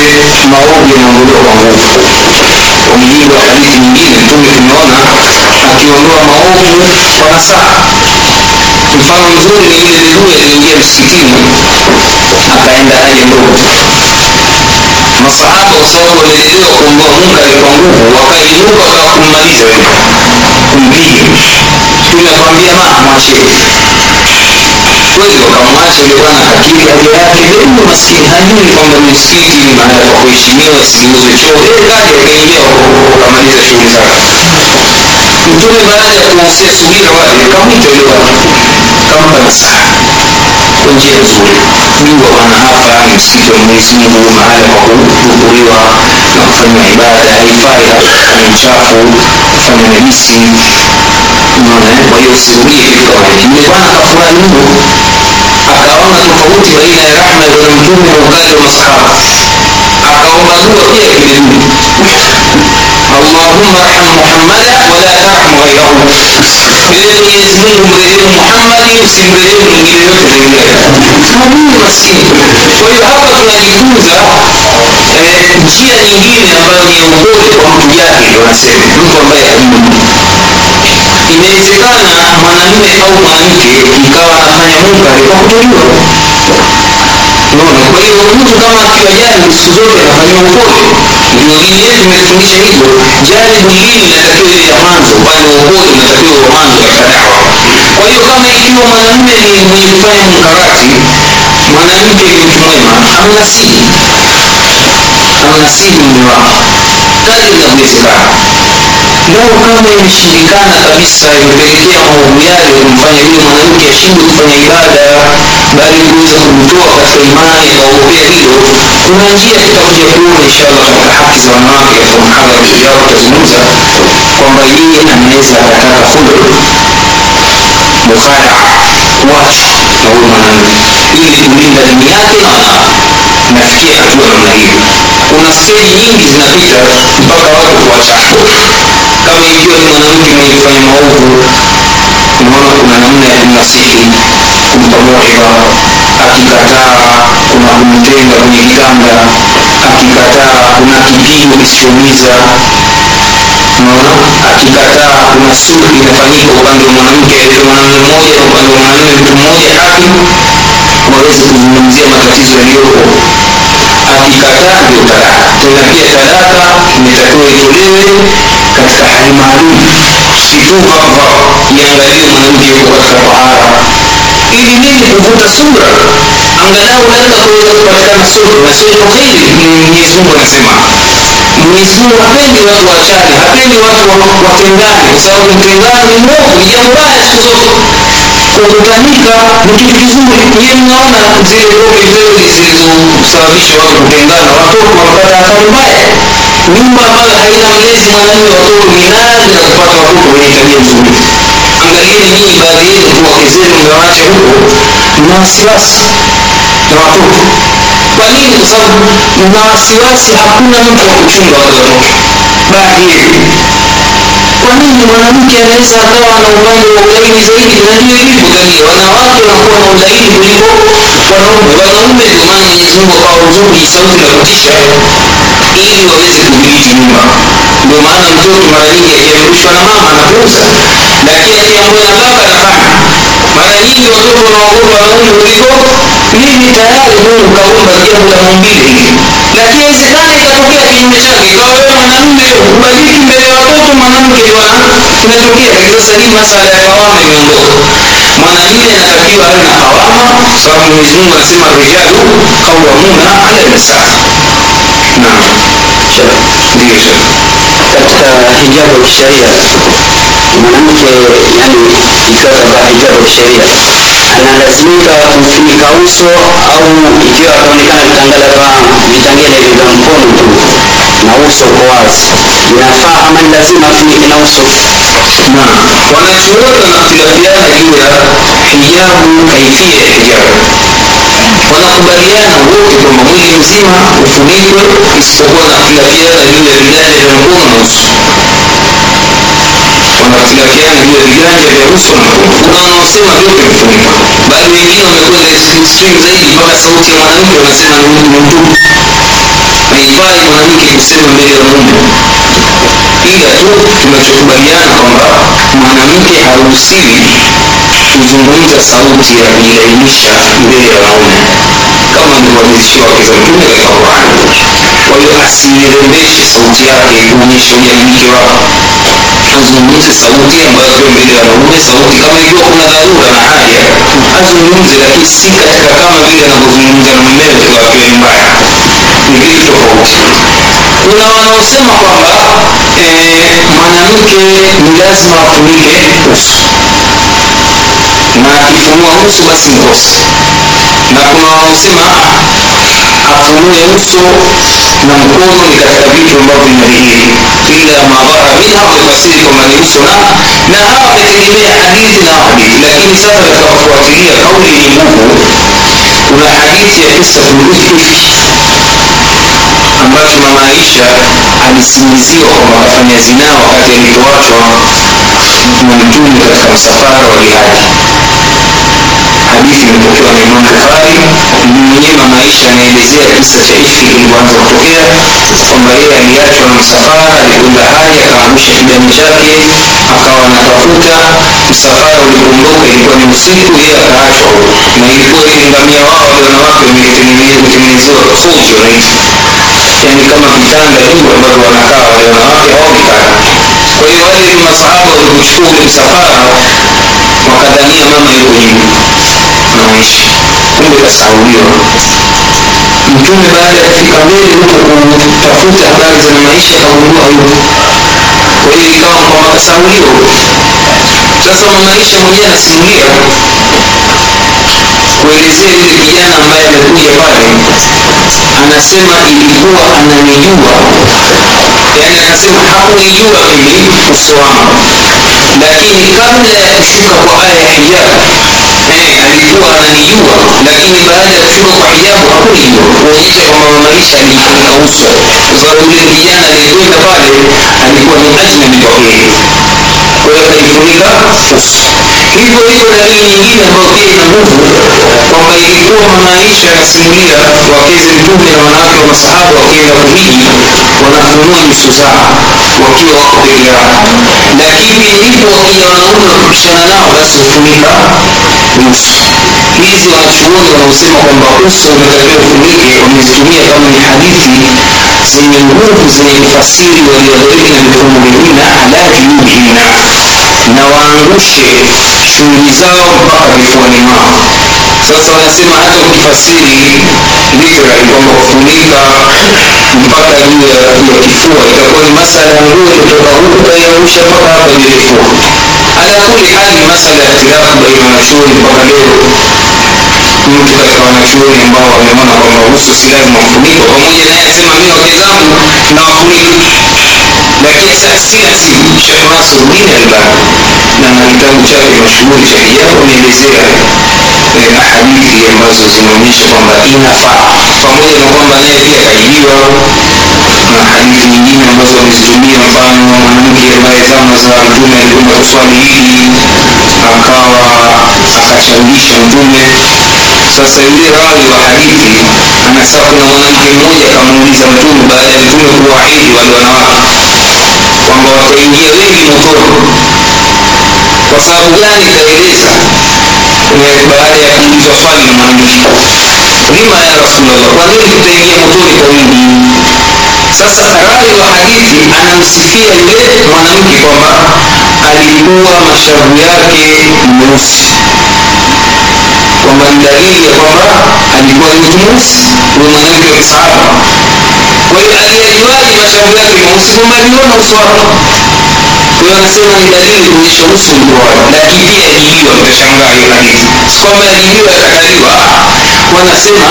maovu yanaondolewa kwa nguvu kwa mujibu wa hadithi nyingine mtume tumeona akiondoa maovu kwa nasaha. Mfano mzuri ni ile bedui aliingia msikitini akaenda haja ndogo. Masahaba kwa sababu wamelelewa kuondoa munkari kwa nguvu wakainuka wakawa kummaliza yule kumpiga tume akamwambia ma mwacheni kweli wakamwacha yule bwana akakiri haja yake leo maskini hajui kwamba misikiti ni mahali pa kuheshimiwa sigeuzwe choo yeye kaja akaingia wakamaliza shughuli zake. Mtume baada ya kuhusia subira wale kamwita yule bwana kampa nasaha kwa njia nzuri. Jua bwana hapa ni msikiti wa mwenyezi mungu mahali pa kuhudhuriwa na kufanywa ibada haifai hapa ni mchafu kufanya najisi eh? kama hiki yule bwana akafurahi mno akaona tofauti baina ya rahma bwana mtume na ukali wa masahaba akaomba dua pia kibeduni allahumma arham muhammada wala tarham ghairahu ewe mwenyezi mungu mrehemu muhammadi usimrehemu mwingine yote zaidi yake hajui maskini kwa hiyo hapa tunajifunza eh, njia nyingine ambayo ni ya upole kwa mtu jahili wanasema mtu ambaye inawezekana mwanamume au mwanamke ikawa anafanya munkari kwa kutojua kwa hiyo mtu kama akiwa siku zote anafanyiwa upole. Ndio dini yetu imetufundisha hivyo. Janibu hili inatakiwa ile ya mwanzo wa upole unatakiwa wa mwanzo katika dawa. Kwa hiyo kama ikiwa mwanamume ni mwenye kufanya munkarati mwanamke ni mtu mwema amnasihi amnasihi mume wako kadri inavyowezekana lao kama imeshindikana kabisa imepelekea maovu yale kumfanya yule mwanamke ashindwe kufanya ibada bali kuweza kumtoa katika imani akaogopea hilo kuna njia tutakuja kuona inshallah katika haki za wanawake katika mhadhara ujao tutazungumza kwamba yeye anaweza akataka khulu mukhalaa kuachwa na huyo mwanamke ili kulinda dini yake na nafikia hatua namna hiyo. Kuna steji nyingi zinapita mpaka watu kuachana kama ikiwa ni mwanamke mwenye kufanya maovu unaona kuna namna ya kumnasihi kumpa mohiba akikataa kuna kumtenga kwenye kitanda akikataa kuna kipigo kisichoumiza unaona? Akikataa kuna sulhu inafanyika upande wa mwanamke alete mwanamume mmoja na upande wa mwanamume mtu mmoja hakim waweze kuzungumzia matatizo yaliyopo. Akikataa ndio talaka. Tena pia talaka imetakiwa itolewe katika hali maalum si tu hapa iangaliwe mwanamke yuko katika tahara ili nini kuvuta sura angalau labda kuweza kupatikana sura. Na sio kheri mwenyezi mungu anasema. Mwenyezi mungu hapendi watu wachane hapendi watu watengane kwa sababu mtengano ni mbovu ni jambo baya siku zote. Kukutanika ni kitu kizuri. Nyiwe mnaona zile mbili zilizosababisha watu kutengana watoto wanapata athari mbaya nyumba ambayo haina mlezi mwanamume watoto ni nadra kupata watoto wenye tabia nzuri? Angalieni nyinyi baadhi yenu wake zenu huko. Mna wasiwasi na watoto kwa nini? Kwa sababu mna wasiwasi hakuna mtu wa kuchunga watoto baadhi yenu kwa nini mwanamke anaweza akawa na upande wa ulaini zaidi? Na ndio ilivyo kalia wanawake wanakuwa na ulaini kuliko wanaume. Wanaume ndio maana mwenyezi mungu akawaruzuku sauti la kutisha ili waweze kudhibiti nyumba. Ndio maana mtoto mara nyingi akiamrishwa na mama anapuuza lakini akiambiwa baba anafanya. Mara nyingi watoto wanaogopa wanaume kuliko mimi tayari mungu kaumba jambo la maumbile hili lakini wezekana ikatokea kinyume chake ikawa wewe mwanamume kubaliki mbele ya watoto mwanamke bwana inatokea lakini sasa hii masala ya kawama imeondoka. Mwanamume anatakiwa awe na kawama sababu mwenyezi mungu anasema rijalu qawamuna ala naam ndiyo shekh katika hijabu ya kisheria. Mwanamke yani ikiwa kavaa hijabu ya kisheria analazimika kufunika uso au ikiwa ataonekana vitangala vya vitangele vya mkono tu na uso uko wazi. Inafaa ama ni lazima afunike na uso? Na wanachuoni wanakhtilafiana juu ya hijabu kaifia ya hijabu wanakubaliana wote kwamba mwili mzima ufunikwe isipokuwa wanakhtilafiana juu ya vidole vya mkono na uso wanakhtilafiana juu ya viganja vya uso na mkono kuna wanaosema vyote vifunika bali wengine wamekwenda extreme zaidi mpaka sauti ya mwanamke wanasema ni ni haifai mwanamke kusema mbele ya mume. Ila tu tunachokubaliana kwamba mwanamke haruhusiwi kuzungumza sauti ya kujilainisha mbele ya wanaume kama alivyohadithishiwa wake za mtume katika qurani kwa hiyo asirembeshe sauti yake kuonyesha ujamiliki wake azungumze sauti ambayo sio mbele ya wanaume sauti kama ikiwa kuna dharura na haja. Azungumze lakini si katika kama vile anavyozungumza na mumewe akiwa nyumbani. Ni kitu tofauti. Kuna wanaosema kwamba eh, mwanamke ni lazima afunike uso na akifunua uso basi mkosi na kuna wanaosema afunue uso na mkono ni katika vitu ambavyo vinadhihiri ila madhara minha wamefasiri kwamba ni uso na na hawa wametegemea hadithi na hadithi. Lakini sasa katika kauli yenye nguvu kuna hadithi ya kisa tulifki ambacho mama aisha alisingiziwa kwamba akafanya zinaa wakati alipoachwa na mtume katika msafara wa jihadi hadithi imepokewa na Imam Bukhari. Mwenyewe maisha anaelezea kisa cha ifki kilivyoanza kutokea, kwamba yeye aliachwa na msafara, alikwenda haja, akaangusha kijani chake, akawa anatafuta. Msafara ulipoondoka ilikuwa ni usiku, yeye akaachwa na ilikuwa ile ngamia wao wale wanawake wametengenezewa fujo naiti yani kama vitanda juu ambavyo wanakaa wale wanawake hawakikaa. Kwa hiyo wale masahaba walipochukua ule msafara wakadhania mama yuko juu anaishi kumbe kasauliwa mtume baada ya kufika mbele huko kutafuta habari za maisha akagundua yupo kwa ikawa kwamba kasauliwa sasa mamaisha mwenyewe anasimulia kuelezea yule kijana ambaye amekuja pale anasema ilikuwa ananijua. Yani anasema hakunijua mimi uso wangu. Lakini kabla ya kushuka kwa aya ya hijabu alikuwa ananijua lakini baada ya kushuka kwa hijabu hakunijua kuonyesha kwamba mamaisha alijifunika uso. Kwa sababu yule kijana aliyekwenda pale alikuwa ni ajnabi kwake kwa hiyo akajifunika uso hivyo hivyo dalili nyingine ambayo pia ina nguvu kwamba ilikuwa mamaisha anasimulia wakeze mtume na wanawake wa masahaba wakienda kuhiji wanafunua nyuso zao wakiwa wako peke yao. Lakini ndipo wakija wanaume wakipishana nao basi hufunika uso hizi wanachuoni wanaosema kwamba uso unatakiwa ufunike wamezitumia kama ni hadithi zenye nguvu zenye kufasiri walioadhirika na mifumo mingine ala juyubihina na waangushe shughuli zao mpaka vifuani mwao. Sasa wanasema hata ukifasiri literally kwamba kufunika mpaka juu ya ya kifua itakuwa ni masala ya nguo kutoka huku kaiangusha mpaka hapa juu ya kifua ala kuli hali masala ya ikhtilafu baina wanachuoni mpaka leo. Mtu katika wanachuoni ambao wameona kwamba husu silahi ufunikwe pamoja naye anasema mi wake na wafunika lakini sasa si shekh Sheikh Nasruddin Albani na na kitabu chake mashuhuri cha hijabu ameelezea eh, hadithi ambazo zinaonyesha kwamba inafaa. Pamoja na kwamba naye pia kaibiwa na hadithi nyingine ambazo wamezitumia mfano mwanamke ambaye zama za mtume alikwenda kuswali hili akawa akachangisha mtume. Sasa yule rawi wa hadithi anasema kuna mwanamke mmoja akamuuliza mtume baada ya mtume kuwaahidi wale wanawake kwamba wataingia wengi motoni kwa sababu gani kaeleza baada ya kuulizwa swali na mwanamke. Lima ya rasulllah kwa nini tutaingia motoni kwa wingi sasa rawi wa hadithi anamsifia yule mwanamke kwamba alikuwa mashavu yake meusi kwamba ni dalili ya kwamba alikuwa ni mtu mweusi mwanamke wa kisahaba. Kwa hiyo aliyajuaje mashavu yake meusi kwamba aliona uso wake. Anasema ni dalili kuonyesha uso ulikuwa lakini pia yajibiwa mtashangaa hiyo hadithi. Si kwamba yajibiwa yakataliwa wanasema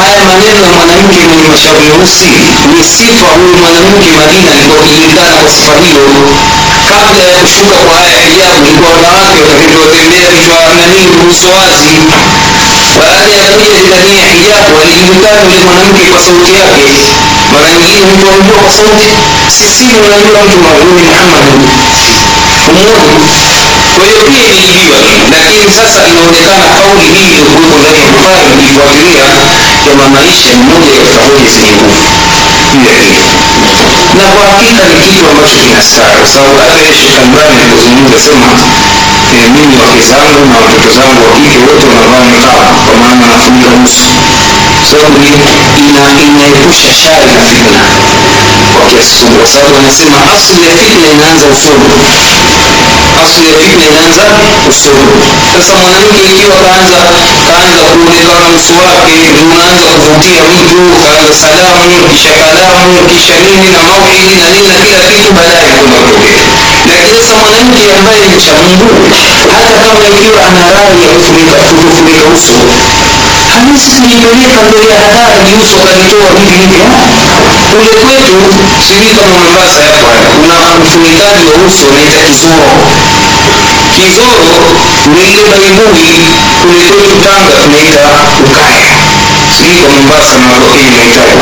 haya maneno ya mwanamke mwenye mashavu meusi ni sifa huyu mwanamke madina alikuwa kwa sifa hiyo. Kabla ya kushuka kwa haya ya hijabu ilikuwa wanawake watembea vichwa nanii uso wazi. Baada ya kuja ndani ya hijabu alijulikana yule mwanamke kwa sauti yake. Mara nyingine mtu anajua kwa sauti si siri unajua mtu ni Muhammad. Umuoni kwa hiyo pia iliibiwa lakini sasa inaonekana kauli hii iliyokuwepo ndani ya bukhari ukifuatilia ya maisha ni moja katika hoja zenye nguvu. Juu ya hili na kwa hakika ni kitu ambacho kinastara kwa sababu hata yeye Sheikh alipozungumza sema eh, mimi wake zangu na watoto zangu wa kike wote wanavaa niqab kwa maana wanafunika uso sababu ni ina inaepusha shari na fitna kwa kiasi kubwa kwa sababu anasema asili ya fitna inaanza usoni asli ya usoni sasa mwanamke ikiwa kaanza kaanza kuonekana uso wake unaanza kuvutia mtu kaanza salamu kisha kalamu kisha nini na maili na nini na kila kitu baadaye kwenda lakini sasa mwanamke ambaye ni cha mungu hata kama ikiwa ana rai ya kufunika kutofunika uso hawezi kujipeleka mbele ya hadhara ni uso akalitoa hivi hivi kule kwetu sijui kama mombasa haya kuna mfunikaji wa uso unaita kizoro. Kizoro ni ile baibui kule kwetu tanga tunaita ukaya sijui kwa mombasa na watokei naitaji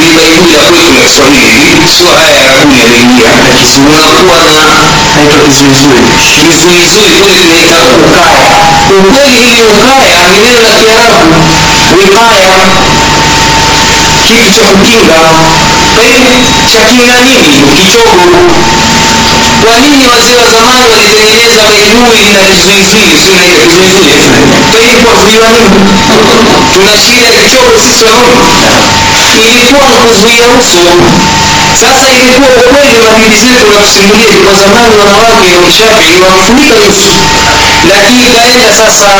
la kwetu ya kiswahili. Sio haya ya rabuni yanaingia unakuwa na naitwa kizuizui kizuizui kule tunaita ukaya. Ukweli hili ukaya ni neno la kiarabu. Wikaya kitu cha kukinga. Cha kinga nini? Kichogo. Kwa nini wazee wa zamani walitengeneza baibui na kizuizui sio naita kizuizui kwa hiyo kwa kuzuiwa nini? (laughs) Tuna shida ya kichogo sisi wanaume ilikuwa ni kuzuia uso. Sasa ilikuwa ukweli mabibi zetu natusimulia kwa zamani wanawake wakishafi wamfunika uso lakini kaenda sasa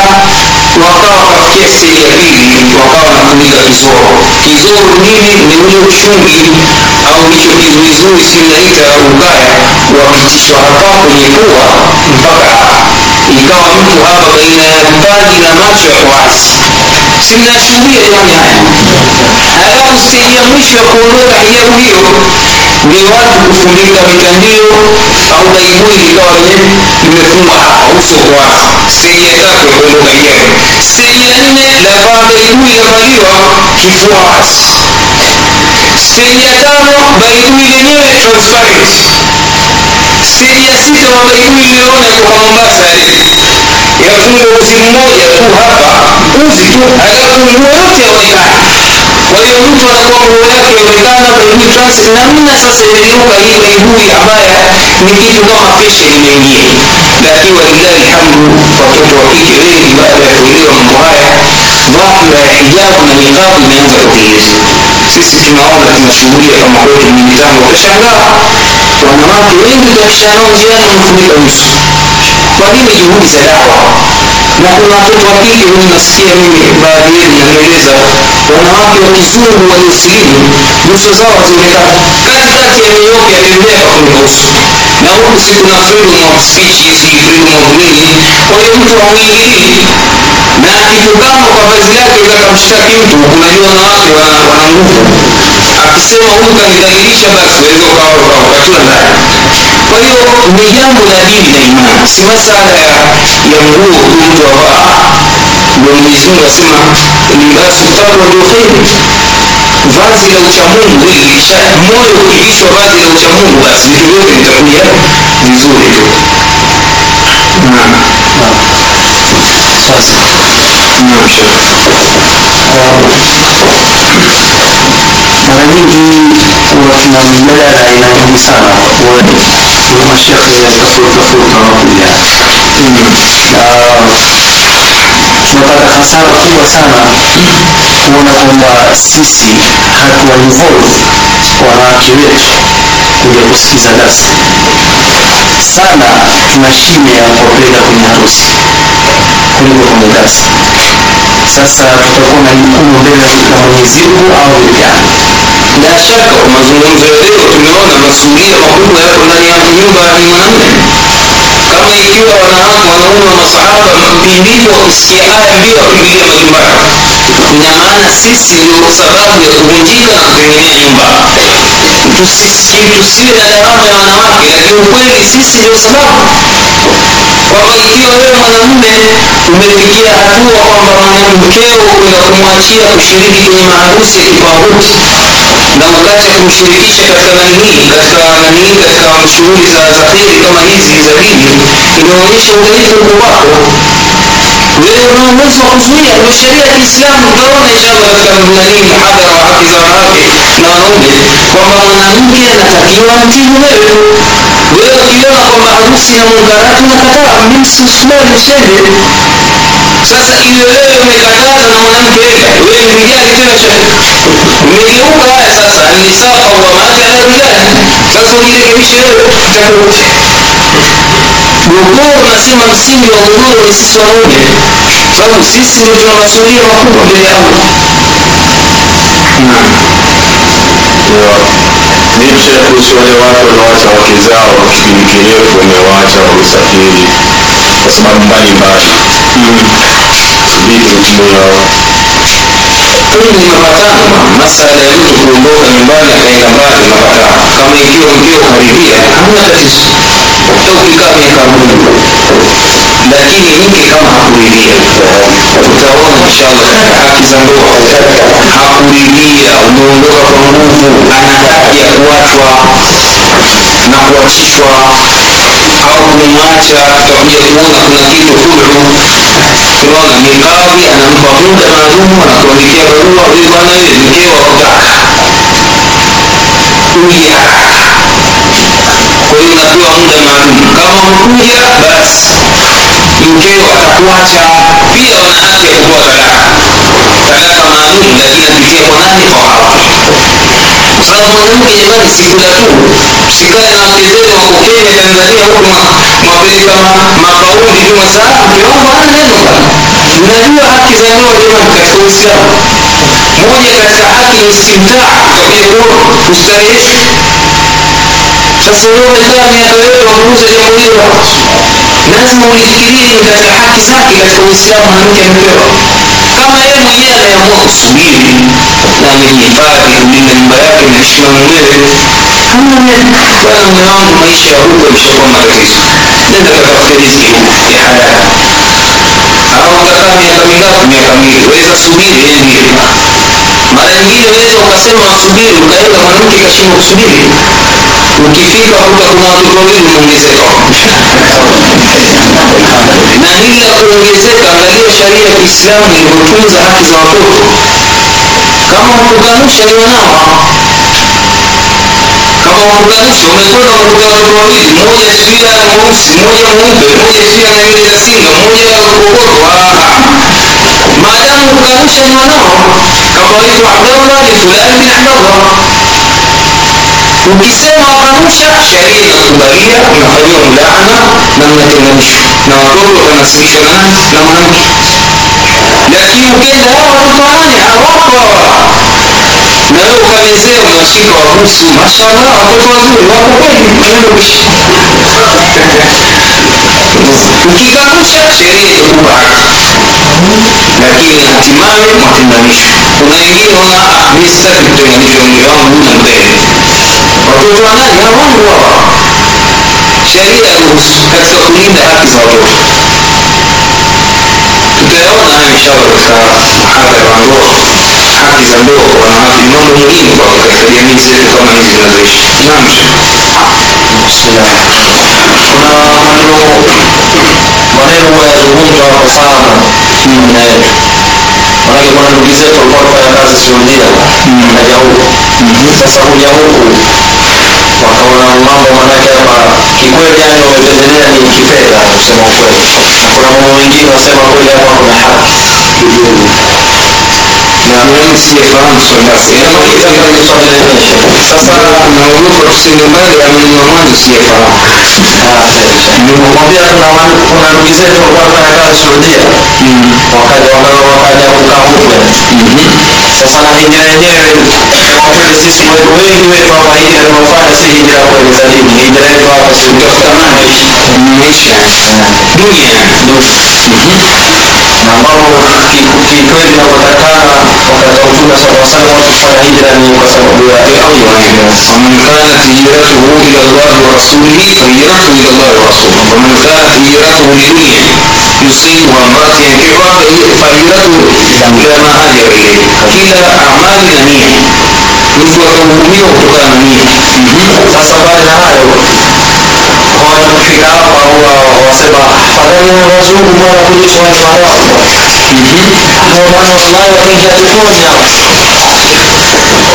wakawa wakafikia steji ya pili wakawa wanafunika kizoro kizoro nini? Ni ule uchungi au hicho kizuizui sinaita ukaya wapitishwa hapa kwenye pua mpaka ikawa mtu hapa baina ya mpaji na macho ya wazi simnashuhudia jamani haya alafu steji ya mwisho ya kuondoka hijabu hiyo ni watu kufunika mitandio au baibui likawa lenye limefungwa hapa uso kwa steji ya tatu ya kuondoka hijabu steji ya nne lavaa baibui lavaliwa kifua wazi ya tano baibui lenyewe transparent steji ya sita mabaibui iliyoona kutoka mombasa yafunga uzi mmoja tu hapa uzi tu alafu nguo yote yaonekana kwa hiyo mtu anakuwa nguo yake yaonekana kwenye trans namna sasa imegeuka hii baibui ambaye ni kitu kama feshe imeingia. Lakini walilahi lhamdu watoto wa kike wengi baada ya kuelewa mambo haya dhahira ya hijabu na niqabu imeanza kuteleza sisi tunaona tunashuhudia kama kwetu ni mitambo. Utashangaa wanawake wengi utakishanao njiani wamefunika uso kwa nini juhudi za dawa? Na kuna watoto wa kike nasikia mimi baadhi yenu nanieleza wanawake wa kizungu waliosilimu nyuso zao hazionekana katikati ya New York yatembea na huku si nini. Kwa hiyo mtu hamwingilii na akitukana kwa vazi lake kakamshtaki mtu unajua wanawake wana, nguvu. Akisema huyu kanidhalilisha basi waweza ukawa ukatiwa ndani kwa hiyo ni jambo la dini na imani. Si masala ya, nguo tu mtu avaa ndio mwenyezi mungu asema libasu takwa ndio kheri vazi la uchamungu hili moyo ukivishwa vazi la uchamungu basi vitu vyote vitakuja vizuri. Tu naam. Sasa. Naam mara nyingi huwa tuna mijadala aina nyingi sana kuna mashekhe tofauti tofauti tunapata hasara kubwa sana kuona kwamba sisi hatuwa involve wanawake wetu kuja kusikiza darsa sana tuna shime ya kuwapeleka kwenye harusi kuliko kwenye darsa sasa tutakuwa na jukumu mbele la mwenyezi mungu au vijana bila shaka kwa mazungumzo ya leo tumeona masuhulia makubwa yako ndani ya nyumba ya mwanamume kama ikiwa wanawake wanaume wa masahaba mpindiko wakisikia aya mbio wakimbilia majumbani. Ina maana sisi ndio sababu ya kuvunjika na kutengenea nyumba. Tusi- tusiwe na lawama ya wanawake lakini ukweli sisi ndio sababu kwamba ikiwa wewe mwanamume umefikia hatua kwamba mwanamkeo kwenda kumwachia kushiriki kwenye maharusi ya kipahuti na ukacha kumshirikisha katika nani hii katika nani katika shughuli za kheri kama hizi za dini inaonyesha udhaifu uko wako. Wewe una uwezo wa kuzuia ndio sheria ya kiislamu utaona inshallah katika nani mhadhara wa haki za wanawake na wanaume kwamba mwanamke anatakiwa mtimu wewe. Wewe ukiona kwamba harusi na munkarati unakataa mimi sikubali usende sasa ile wewe umekataza na mwanamke wewe ni kitendo cha umegeuka haya sasa nisaa qawamati ala rijali sasa ujirekebishe wewe itakuja gogoro nasema msingi wa gogoro ni sisi wanaume. Sababu sisi ndio tuna masuala makubwa mbele ya. Allah Niche kuhusu wale watu wanaoacha wake zao kipindi kirefu, wamewaacha kwa sababu mbalimbali. Masala ya mtu kuondoka nyumbani akaenda mbali mapatano kama ikiwa mkeo karibia hamna tatizo. Hata ukikaa miaka kumi lakini mke kama hakuridhia utaona inshallah. Katika haki za ndoa hakuridhia umeondoka kwa nguvu ana haki ya kuachwa na kuachishwa au kumwacha tutakuja kuona kuna kitu kulu tunaona ni kadhi anampa muda maalumu anakuandikia barua huyu bwana wewe mkewa kutaka. Kuja. Kwa hiyo unapewa muda maalum kama umekuja basi. Mkeo atakuacha. Pia wana haki ya kutoa talaka. Talaka maalum lakini apitia kwa nani kwa sababu mwanamke jamani sikula tu. Sikae na wake zenu wako tanzania huku mwapeleka mafauli tu masaa ana neno bana mnajua haki za ndoa jamani katika uislamu. Moja katika haki ni istimtaa kuona kustarehesha sasa wewe miaka yote wakuuza jambo hilo. Lazima ulifikirie katika haki zake katika uislamu mwanamke amepewa kama yeye mwenyewe ameamua kusubiri na amejihifadhi kulinda nyumba yake na heshima mwenyewe neno bwana wangu maisha ya huko imeshakuwa matatizo nenda katafute riziki huko ya halali au utakaa miaka mingapi? Miaka mingi weza subiri endi mara nyingine unaweza ukasema wasubiri ukaweka mwanamke kashindwa kusubiri ukifika kuta kuna watoto wawili umeongezeka na hili la kuongezeka angalia sharia ya kiislamu ilivyotunza haki za watoto. Kama wakukanusha ni wanawa. Kama wakukanusha umekwenda unakuta watoto wawili mmoja sijui mweusi mmoja mweupe mmoja sijui ana nywele za singa mmoja kokoto. Maadamu kukanusha ni wanao kama waitwa abdallah ni fulani bin abdallah ukisema wakanusha sheria inakubalia unafanyiwa mlaana na mnatenganishwa na watoto watanasibishwa na nani? Na mwanamke. Lakini ukenda hawa watoto wanane hawako hawa. Na wewe ukamezea unashika wabusu mashallah watoto wazuri wako kweli ukikanusha sheria itakupa lakini hatimaye mwatenganishwa kuna wengine wana mi sitaki kutenganishwa wangu na mbele watoto wanani hawangu hawa sheria katika kulinda haki za watoto tutayaona hayo inshallah katika mhadhara wa ndoa haki za ndoa wanawake ni mambo muhimu kwa katika jamii zetu kama hizi zinazoishi naam kuna maneno maneno huwa yazungumzwa kwa sana baina yetu manake kuna ndugu zetu walikuwa wanafanya kazi Saudia kaja huku. Sasa kuja huku wakaona mambo manake hapa kikweli yani wamependelea ni kifedha kusema ukweli. Kuna mambo mengine wasema kweli hapa kuna haki na mimi yaani Ukitaka ni sasa naogopa tusende mbali mwanzo sijafahamu nimemwambia kuna kuna ndugu zetu walikuwa kazi Saudia wakaja waka- wakaja kukaa huko sasa na hijira yenyewe kwa kweli sisi we- wengi wetu hapa hijira tunaofanya si hijira kweli za dini hijira yetu hapa si kutafuta maisha maisha dunia na ambao wa watakana watatautuna sawasala watu kufanya hijra ni kwa sababu ya faman kanat hijratuhu ila Allah wa rasulihi fahijratu ila Allah wa rasulih faman kanat hijratuhu lidunia yusibuha mrati yankiha fahijratuhu ila ma hajara ilaihi kila amali na nia mtu akahukumiwa kutokana afadhali hao wazungu bwana kuliko wale waarabu hao bwana wallahi wakaingia peponi hao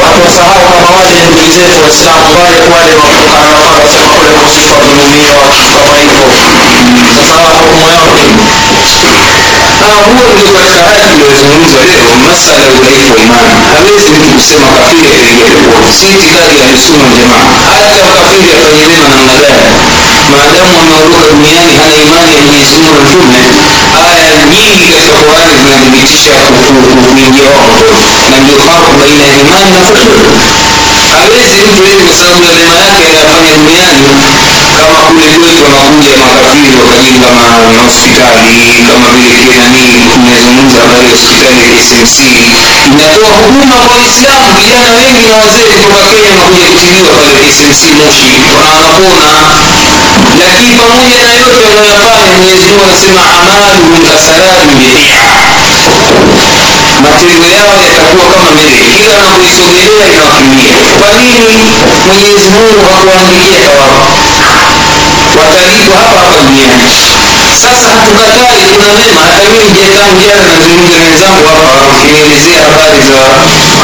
watu wasahau kama wale ndugu zetu waislamu wale wale wakutokana na wale wasema kule kusifa dhulumiwa kama hivyo sasa hawa hukumu yao nini Ah, huo ndio katika haya tuliyozungumza leo masala ya udhaifu wa imani. Hawezi mtu kusema kafiri peponi si itikadi ya ahlusunna jamaa, hata kafiri afanye mema namna gani? Maadamu ameondoka duniani hana imani ya mwenyezi mungu na mtume aya nyingi katika qurani zinathibitisha ku- ku- ku- kuingia wao na ndio farku baina ya imani na kufuru. Hawezi mtu yeye kwa sababu ya mema yake anayofanya duniani kama kule kwetu wanakuja makafiri wakajenga mahospitali kama vile kile nani imezungumza habari ya hospitali ya smc inatoa huduma kwa waislamu vijana wengi na wazee kutoka kenya wanakuja kutibiwa pale smc moshi wanapona lakini pamoja na yote wanayofanya mwenyezimungu anasema amaluhum kasarabin biqi'a matendo yao yatakuwa kama mele kila wanapoisogelea inawakimbia kwa nini mwenyezi mungu hakuwaandikia thawabu watalipwa hapa hapa duniani. Sasa hatukatai kuna mema hata mimi jetangu nazungumza na wenzangu hapa wakinielezea habari za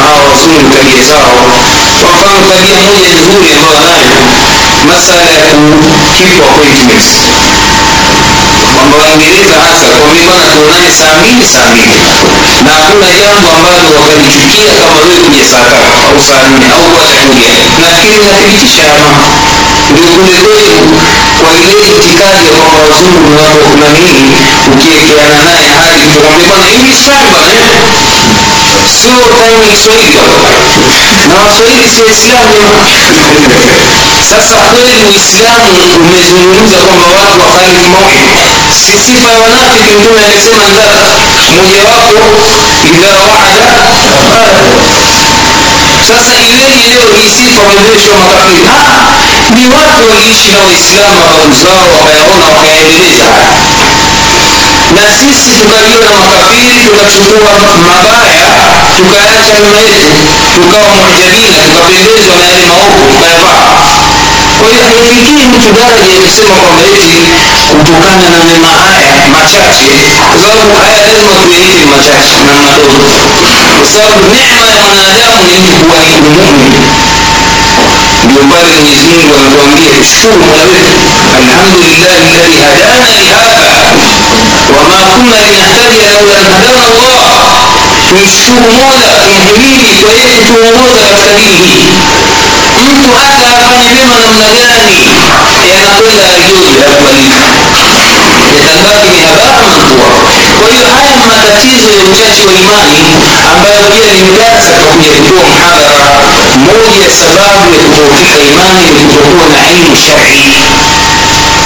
hawa wazungu tabia zao. Kwa mfano tabia moja nzuri ambayo wanayo masala ya kukipa appointments kwamba waingereza hasa kwambibana, tuonane saa mbili saa mbili. Na hakuna jambo ambalo wakalichukia kama wewe kuja saa tatu au saa nne au kuacha kuja nafikiri inathibitisha ama ndio kwa ile itikadi ya kwamba wazungu ni watu wa ukiekeana naye english time bana eh? sio time kiswahili na waswahili si waislamu. Sasa kweli uislamu umezungumza kwamba watu wakhalifu si sifa ya wanafiki mtume amesema ndara mojawapo idha waada sasa ileni leo hii sifa wameveshwa makafiri ni watu waliishi na waislamu mababu wakayaona wakayaendeleza haya na sisi tukajiona makafiri tukachukua mabaya tukaacha nyuma yetu tukawa mujabina tukapendezwa na yale maovu tukayavaa. Kwa hiyo haifikii mtu daraja ya kusema kwamba eti kutokana na mema haya machache kwa sababu haya lazima tuyaite machache na madogo. Kwa sababu neema ya mwanadamu ni kuwa ni mumin ndio pale mwenyezi mungu anatuambia tushukuru mola wetu alhamdulillahi ladhi hadana lihadha wama kunna linahtadiya laula an hadana llah tumshukuru mola tumhimidi kwa yeye kutuongoza katika dini hii mtu hata afanye mema namna gani yanakwenda ajoji hayakubaliki yatabaki ni habara manthura kwa hiyo haya ni matatizo ya uchache wa imani ambayo pia ni mdarsa kakuja kutoa mhadhara moja ya sababu ya kudhoofika imani ni kutokuwa na ilmu shari.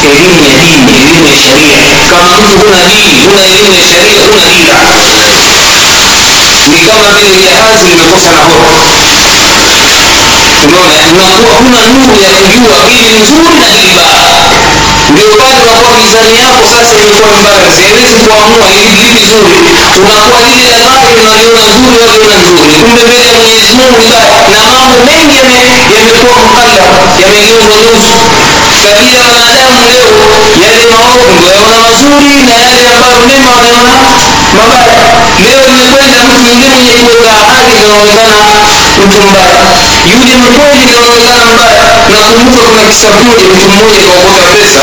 Elimu ya dini elimu ya sharia. Kama mtu huna dini huna elimu ya sharia huna dira ni kama vile jahazi limekosa nahodha unaona unakuwa huna nuru ya kujua hili nzuri na hili baya ndio pale unakuwa mizani yako sasa imekuwa mbaya siwezi kuamua hili lipi zuri unakuwa lile la baya unaliona zuri waliona nzuri. Kumbe mbele ya mwenyezi mungu baya na mambo mengi yame- yamekuwa mkalla yamegeuzwa nusu tabia ya wanadamu leo yale maovu ndio yaona mazuri na yale ambayo mema wanaona mabaya. Leo imekwenda mtu mwingine mwenye kuweka ahadi inaonekana mtu mbaya yule mkoli kaonekana mbaya. Nakumbuka kuna kisa mtu mmoja kaokota pesa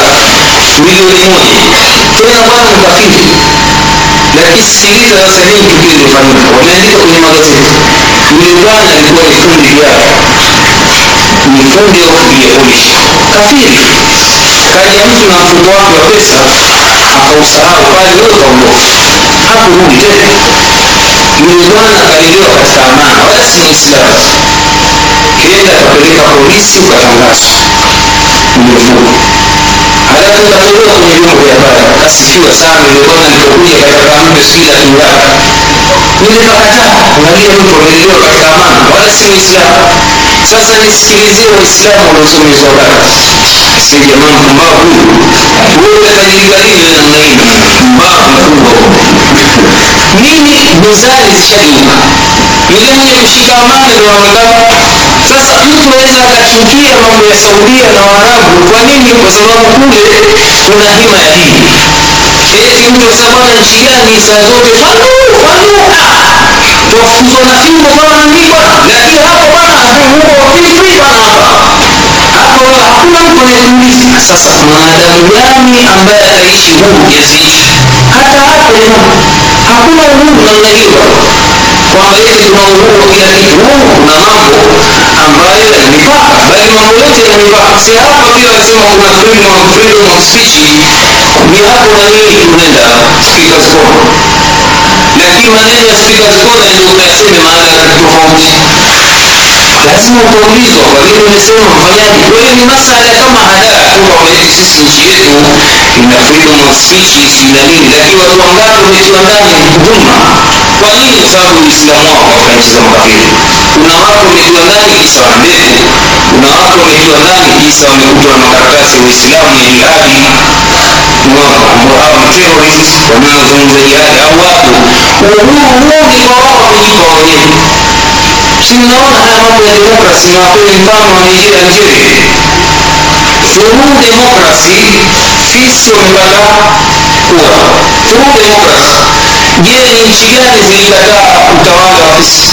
milioni moja. Tena bwana mkafiri lakini sikiliza sasa hii tukio lilofanyika wameandika kwenye magazeti. Yule bwana alikuwa ni fundi yao, ni fundi ya polisi. Kafiri kaja mtu na mfuko wake wa pesa akausahau pale wewe kaondoka, hakurudi tena bwana akalelewa katika amana wala si mwislamu kenda kapeleka polisi ukatangazwa umefunga halafu ukatolewa kwenye vyombo vya habari kasifiwa sana. Yule bwana katika mpe sijui ngapi yule angalia mtu amelelewa katika amana wala si mwislamu sasa nisikilizie waislamu waliosomezwa bara si jamaa mpumbavu huyu wewe wewe namna hii. Mpumbavu mkubwa nini mizani zishaima mwenye kushika amani inaonekana sasa mtu aweza akachukia mambo ya saudia na waarabu. Kwa nini? Kwa sababu kule kuna hima ya dini. Eti mtu asema nchi gani? Saa zote fanu fanu twafukuzwa na fimbo bwana nini lakini hapo bana huko free bana hapa hapo hakuna mtu anayekuuliza sasa mwanadamu gani ambaye ataishi huu kiasi hata hapo hakuna uhuru namna hiyo. Kwamba eti tuna uhuru wa kila kitu huu kuna mambo ambayo yana bali mambo yote yana si hapa pia wanasema kuna freedom of freedom of speech. Ni hapo na nini tunaenda speakers corner lakini maneno ya speakers corner ndio ukayaseme mahala tofauti lazima utaulizwa kwa vile umesema mfanyaji kwa hiyo ni masala kama hadaa tu sisi nchi yetu ina freedom of speech ina na nini lakini watu wangapi wametiwa ndani dhulma kwa nini? Kwa sababu uislamu wao katika nchi za makafiri kuna watu wametiwa ndani kisa wana ndevu. Kuna watu wametiwa ndani kisa wamekutwa na makaratasi uislamu ya jihadi wanaozungumza jihadi au watu. Uhuru huu ni kwa wao kujipa wenyewe si mnaona haya mambo ya demokrasi na wapeni mfano wa nigeria nigeria through democracy sisi wamepata kura through democracy je ni nchi gani zilikataa utawala wa fisi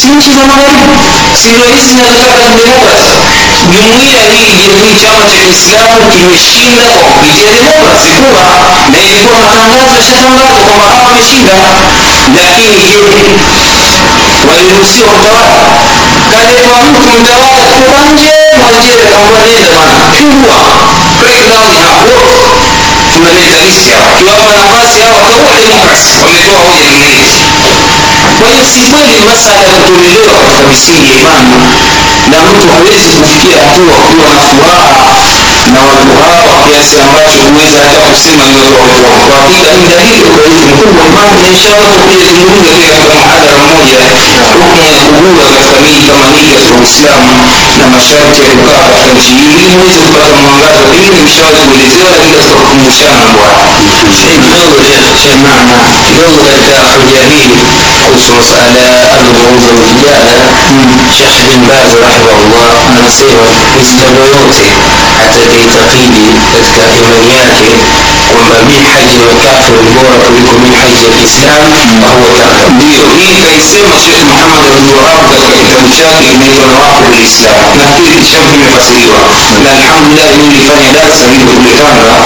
si nchi za magharibi si ndio hizi zinazotaka demokrasi jumuiya hii jamii chama cha kiislamu kimeshinda kwa kupitia demokrasi kura na ilikuwa matangazo yashatangazwa kwamba hawa wameshinda lakini je waliruhusiwa kutawala. Kaletwa mtu mtawala kutoka nje mwajere kaamba nenda bana. Pigwa. Breakdown hapo tunaleta listi hapa. Kiwapa nafasi hawa wataua demokrasi. Wametoa hoja nyingine. Kwa hiyo si kweli masala ya kutolelewa katika misingi ya imani na mtu hawezi kufikia hatua kuwa na furaha na watu hawa kiasi ambacho huweza hata kusema ni watu wa kwa hakika ni dalili ya udhaifu mkubwa imani na inshallah tutakuja zungumza pia katika mhadhara mmoja hukumu ya kugura katika miji kama hii katika Uislamu na masharti ya kukaa katika nchi hii ili muweze kupata mwangaza hili nimeshawahi kuelezewa lakini katika kukumbushana mambo haya kidogo kidogo katika hoja hii kuhusu masala ya alghuruz walvijana shekh bin baz rahimahullah anasema mwislamu yoyote atakaitakidi katika يتقيدي اذكى ايمانياتي وما بين حج الكافر البورة لكم من حج الإسلام فهو كافر. ديو هي كيسير شيخ محمد بن عبد الله بن شاكي بن الراق الاسلام. نحكي شاب بن فسيوا. الحمد لله يقول لي فاني لا سبيل بريطانيا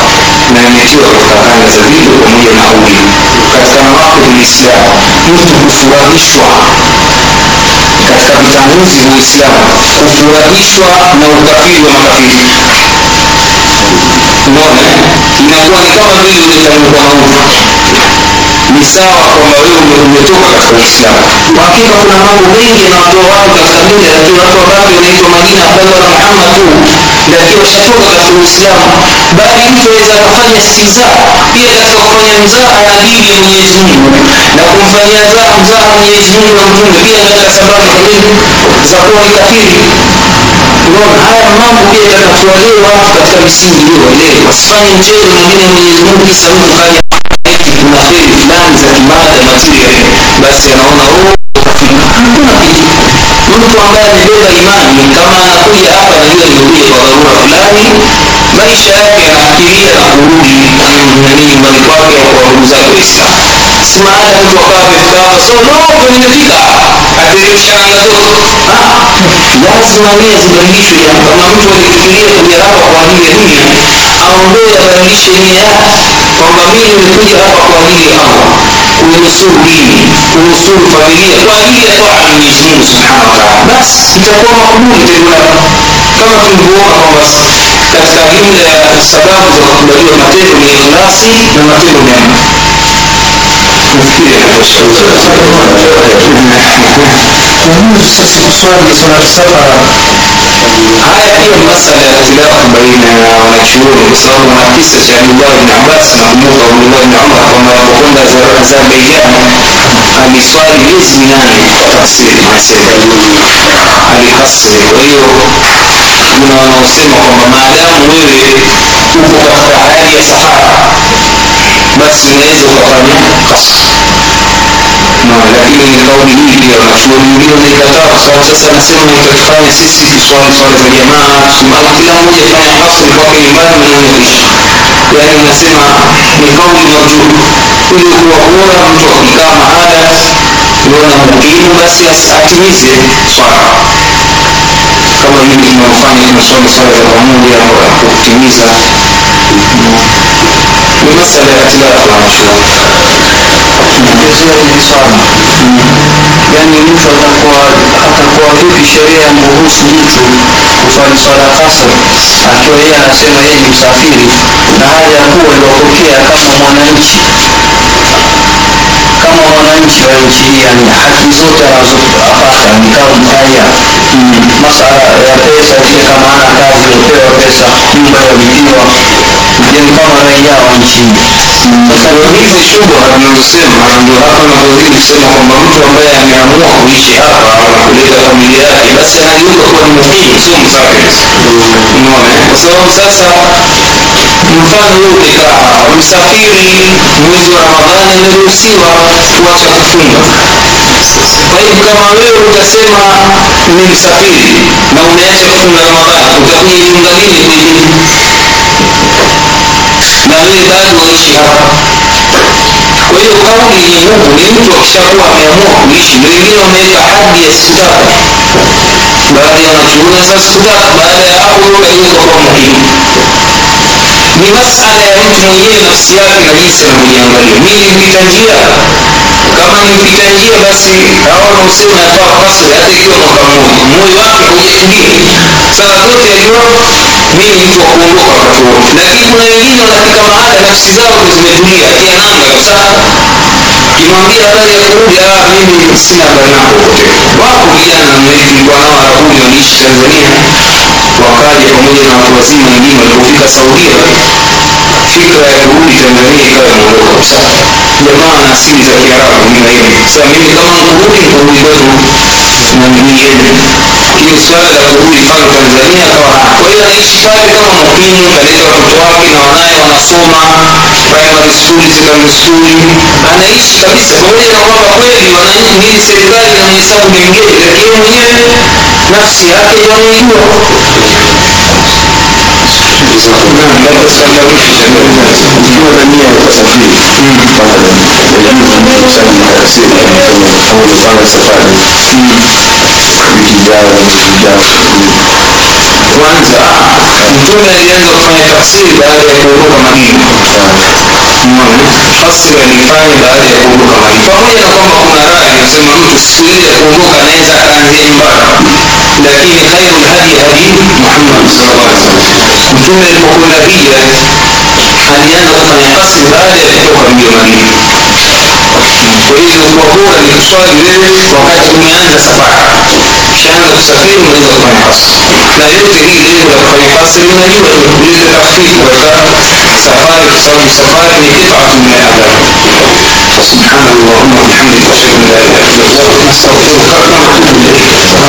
ما نتيوا فكان سبيل ومية نحوي. كان راق الإسلام يكتب فراغ الشعر. Katika vitanguzi vya Uislamu kufurahishwa na ukafiri wa makafiri unaona inakuwa ni kama vile umetamkwa mauti ni sawa kwamba wewe umetoka katika uislamu kwa hakika kuna mambo mengi yanawatoa watu katika mila lakini watu wangapi wanaitwa majina abdallah na muhammad tu. Lakini washatoka katika uislamu. Bali mtu aweza akafanya istiza pia katika kufanya mzaha ya mwenyezi mungu. Na kumfanyia mzaha mwenyezi mungu na mtume pia katika sababu za za kuwa ni kafiri unaona haya mambo pia yatatuwalee watu katika misingi hiyo ile, wasifanye mchezo mwingine mwenyezi mungu kisa mtu kaja kuna kheri fulani za kimada material basi anaona oh hakuna kitu. Mtu ambaye amebeba imani kama anakuja hapa najua nikuja kwa dharura fulani maisha yake anafikiria na kurudi nani nyumbani kwake au kwa ndugu zake. waislamu si maana mtu so no nimefika ateremsha lazima nia zibadilishwe ya kama mtu alifikiria kuja hapa kwa ajili ya dunia aondoe abadilishe nia yake kwamba mimi nimekuja hapa kwa ajili ya allah. Kunusuru dini kunusuru familia kwa ajili ya ya mwenyezi mungu subhanahu basi itakuwa makubuli tendo kama tulivyoona kwamba katika jumla ya sababu za kukubaliwa matendo ni ikhlasi na matendo mema nafikiri kuhusu sisi kuswali swala safara haya pia ni masala ya ikhtilafu baina ya wanachuoni kwa sababu kuna kisa cha abdullah bn abbas nakumbuka abdullah bn umar kwamba alipokwenda azerbaijan aliswali miezi minane kwa tafsiri anasema alikasri kwa hiyo kuna wanaosema kwamba maadamu wewe uko katika hali ya safara basi inaweza ukafanya kasri na lakini kauli hii pia wanachuoni wengine wanaikataa kwa sababu sasa anasema itatufanya sisi tuswali swala za jamaa tusimama kila mmoja fanya hasri kwake nyumbani na yaani unasema ni kauli marjuu ili kuwa bora mtu akikaa mahala uona muhimu basi atimize swala kama hivi tunaofanya tunaswali swala za pamoja kutimiza ni masala ya tilafu wanachuoni ongezea hili swala yaani mtu atakuwa atakuwa vipi sheria ya mruhusu mtu kuswali swala kasr akiwa yeye anasema yeye ni msafiri na hali ya kuwa iliopokea kama mwananchi kama mwananchi wa nchi yani haki zote anazopata ni kama raia masala ya pesa vile kama ana kazi upewa pesa nyumba yalipiwa ni kama raia wa nchi sasa ndio hizi ndio hapa napozidi kusema kwamba mtu ambaye ameamua kuishi hapa kuleta familia yake basi anageuka kuwa ni muhimu sio msafiri kwa sababu sasa mfano wewe umekaa msafiri mwezi wa ramadhani ameruhusiwa kuacha kufunga kwa hiyo kama wewe utasema ni msafiri na umeacha kufunga ramadhani utakuja jiunga lini kwingine na wewe bado waishi hapa kwa hiyo kauli ni Mungu ni mtu akishakuwa ameamua kuishi ndio wengine wameweka hadi ya siku tatu baadhi ya sasa siku tatu baada ya hapo kuwa muhimu ni masala ya mtu mwenyewe nafsi yake na jinsi anavyojiangalia mi nipita njia kama nipita njia basi aona useme natoa kasri hata ikiwa mwaka mmoja moyo wake haujaingia saa zote ajua mimi mtu wa kuondoka wakati wote lakini kuna wengine wanafika mahala nafsi zao zimetulia. Atia nanga kabisa kimwambia habari ya kurudi ah mimi sina habari nako pote wako vijana hii nao arabuni waliishi tanzania. Wakaja pamoja na watu wazima wengine walipofika saudia fikra ya kurudi tanzania ikawa imeondoka. Kabisa jamaa na asili za kiarabu mimi hivi sasa mimi kama nkurudi nkurudi kwetu na lakini swala la kurudi mfano tanzania akawa kwa hiyo anaishi pale kama muhimu kaleta watoto wake na wanaye wanasoma primary school secondary school anaishi kabisa pamoja na kwamba kweli wananini serikali inamhesabu mgeni lakini mwenyewe nafsi yake umepanga safari wiki ijayo mwezi ujao kwanza mtume alianza kufanya tafsiri baada ya kuondoka madina. Fasiri alifanya baada ya kuondoka madina. Pamoja na kwamba kuna rai inasema mtu siku ile ya kuondoka anaweza akaanzia nyumbani. Lakini khairu lhadi hadi muhammad sallallahu mtume alipokwenda hija alianza kufanya fasiri baada ya kutoka mji wa وإذا وإذ الوقوع لإقصاء الجلد وقد بنيان لسفاعة شأن السفير من القيقص لا يبتدي إليه القيقص من الجبل تخفيف والكرم سفار اقتصاد السفارة لقطعة من الأعلام فسبحان الله وبحمدك أشهد أن لا إله إلا الله نستغفرك ونتوب إليك.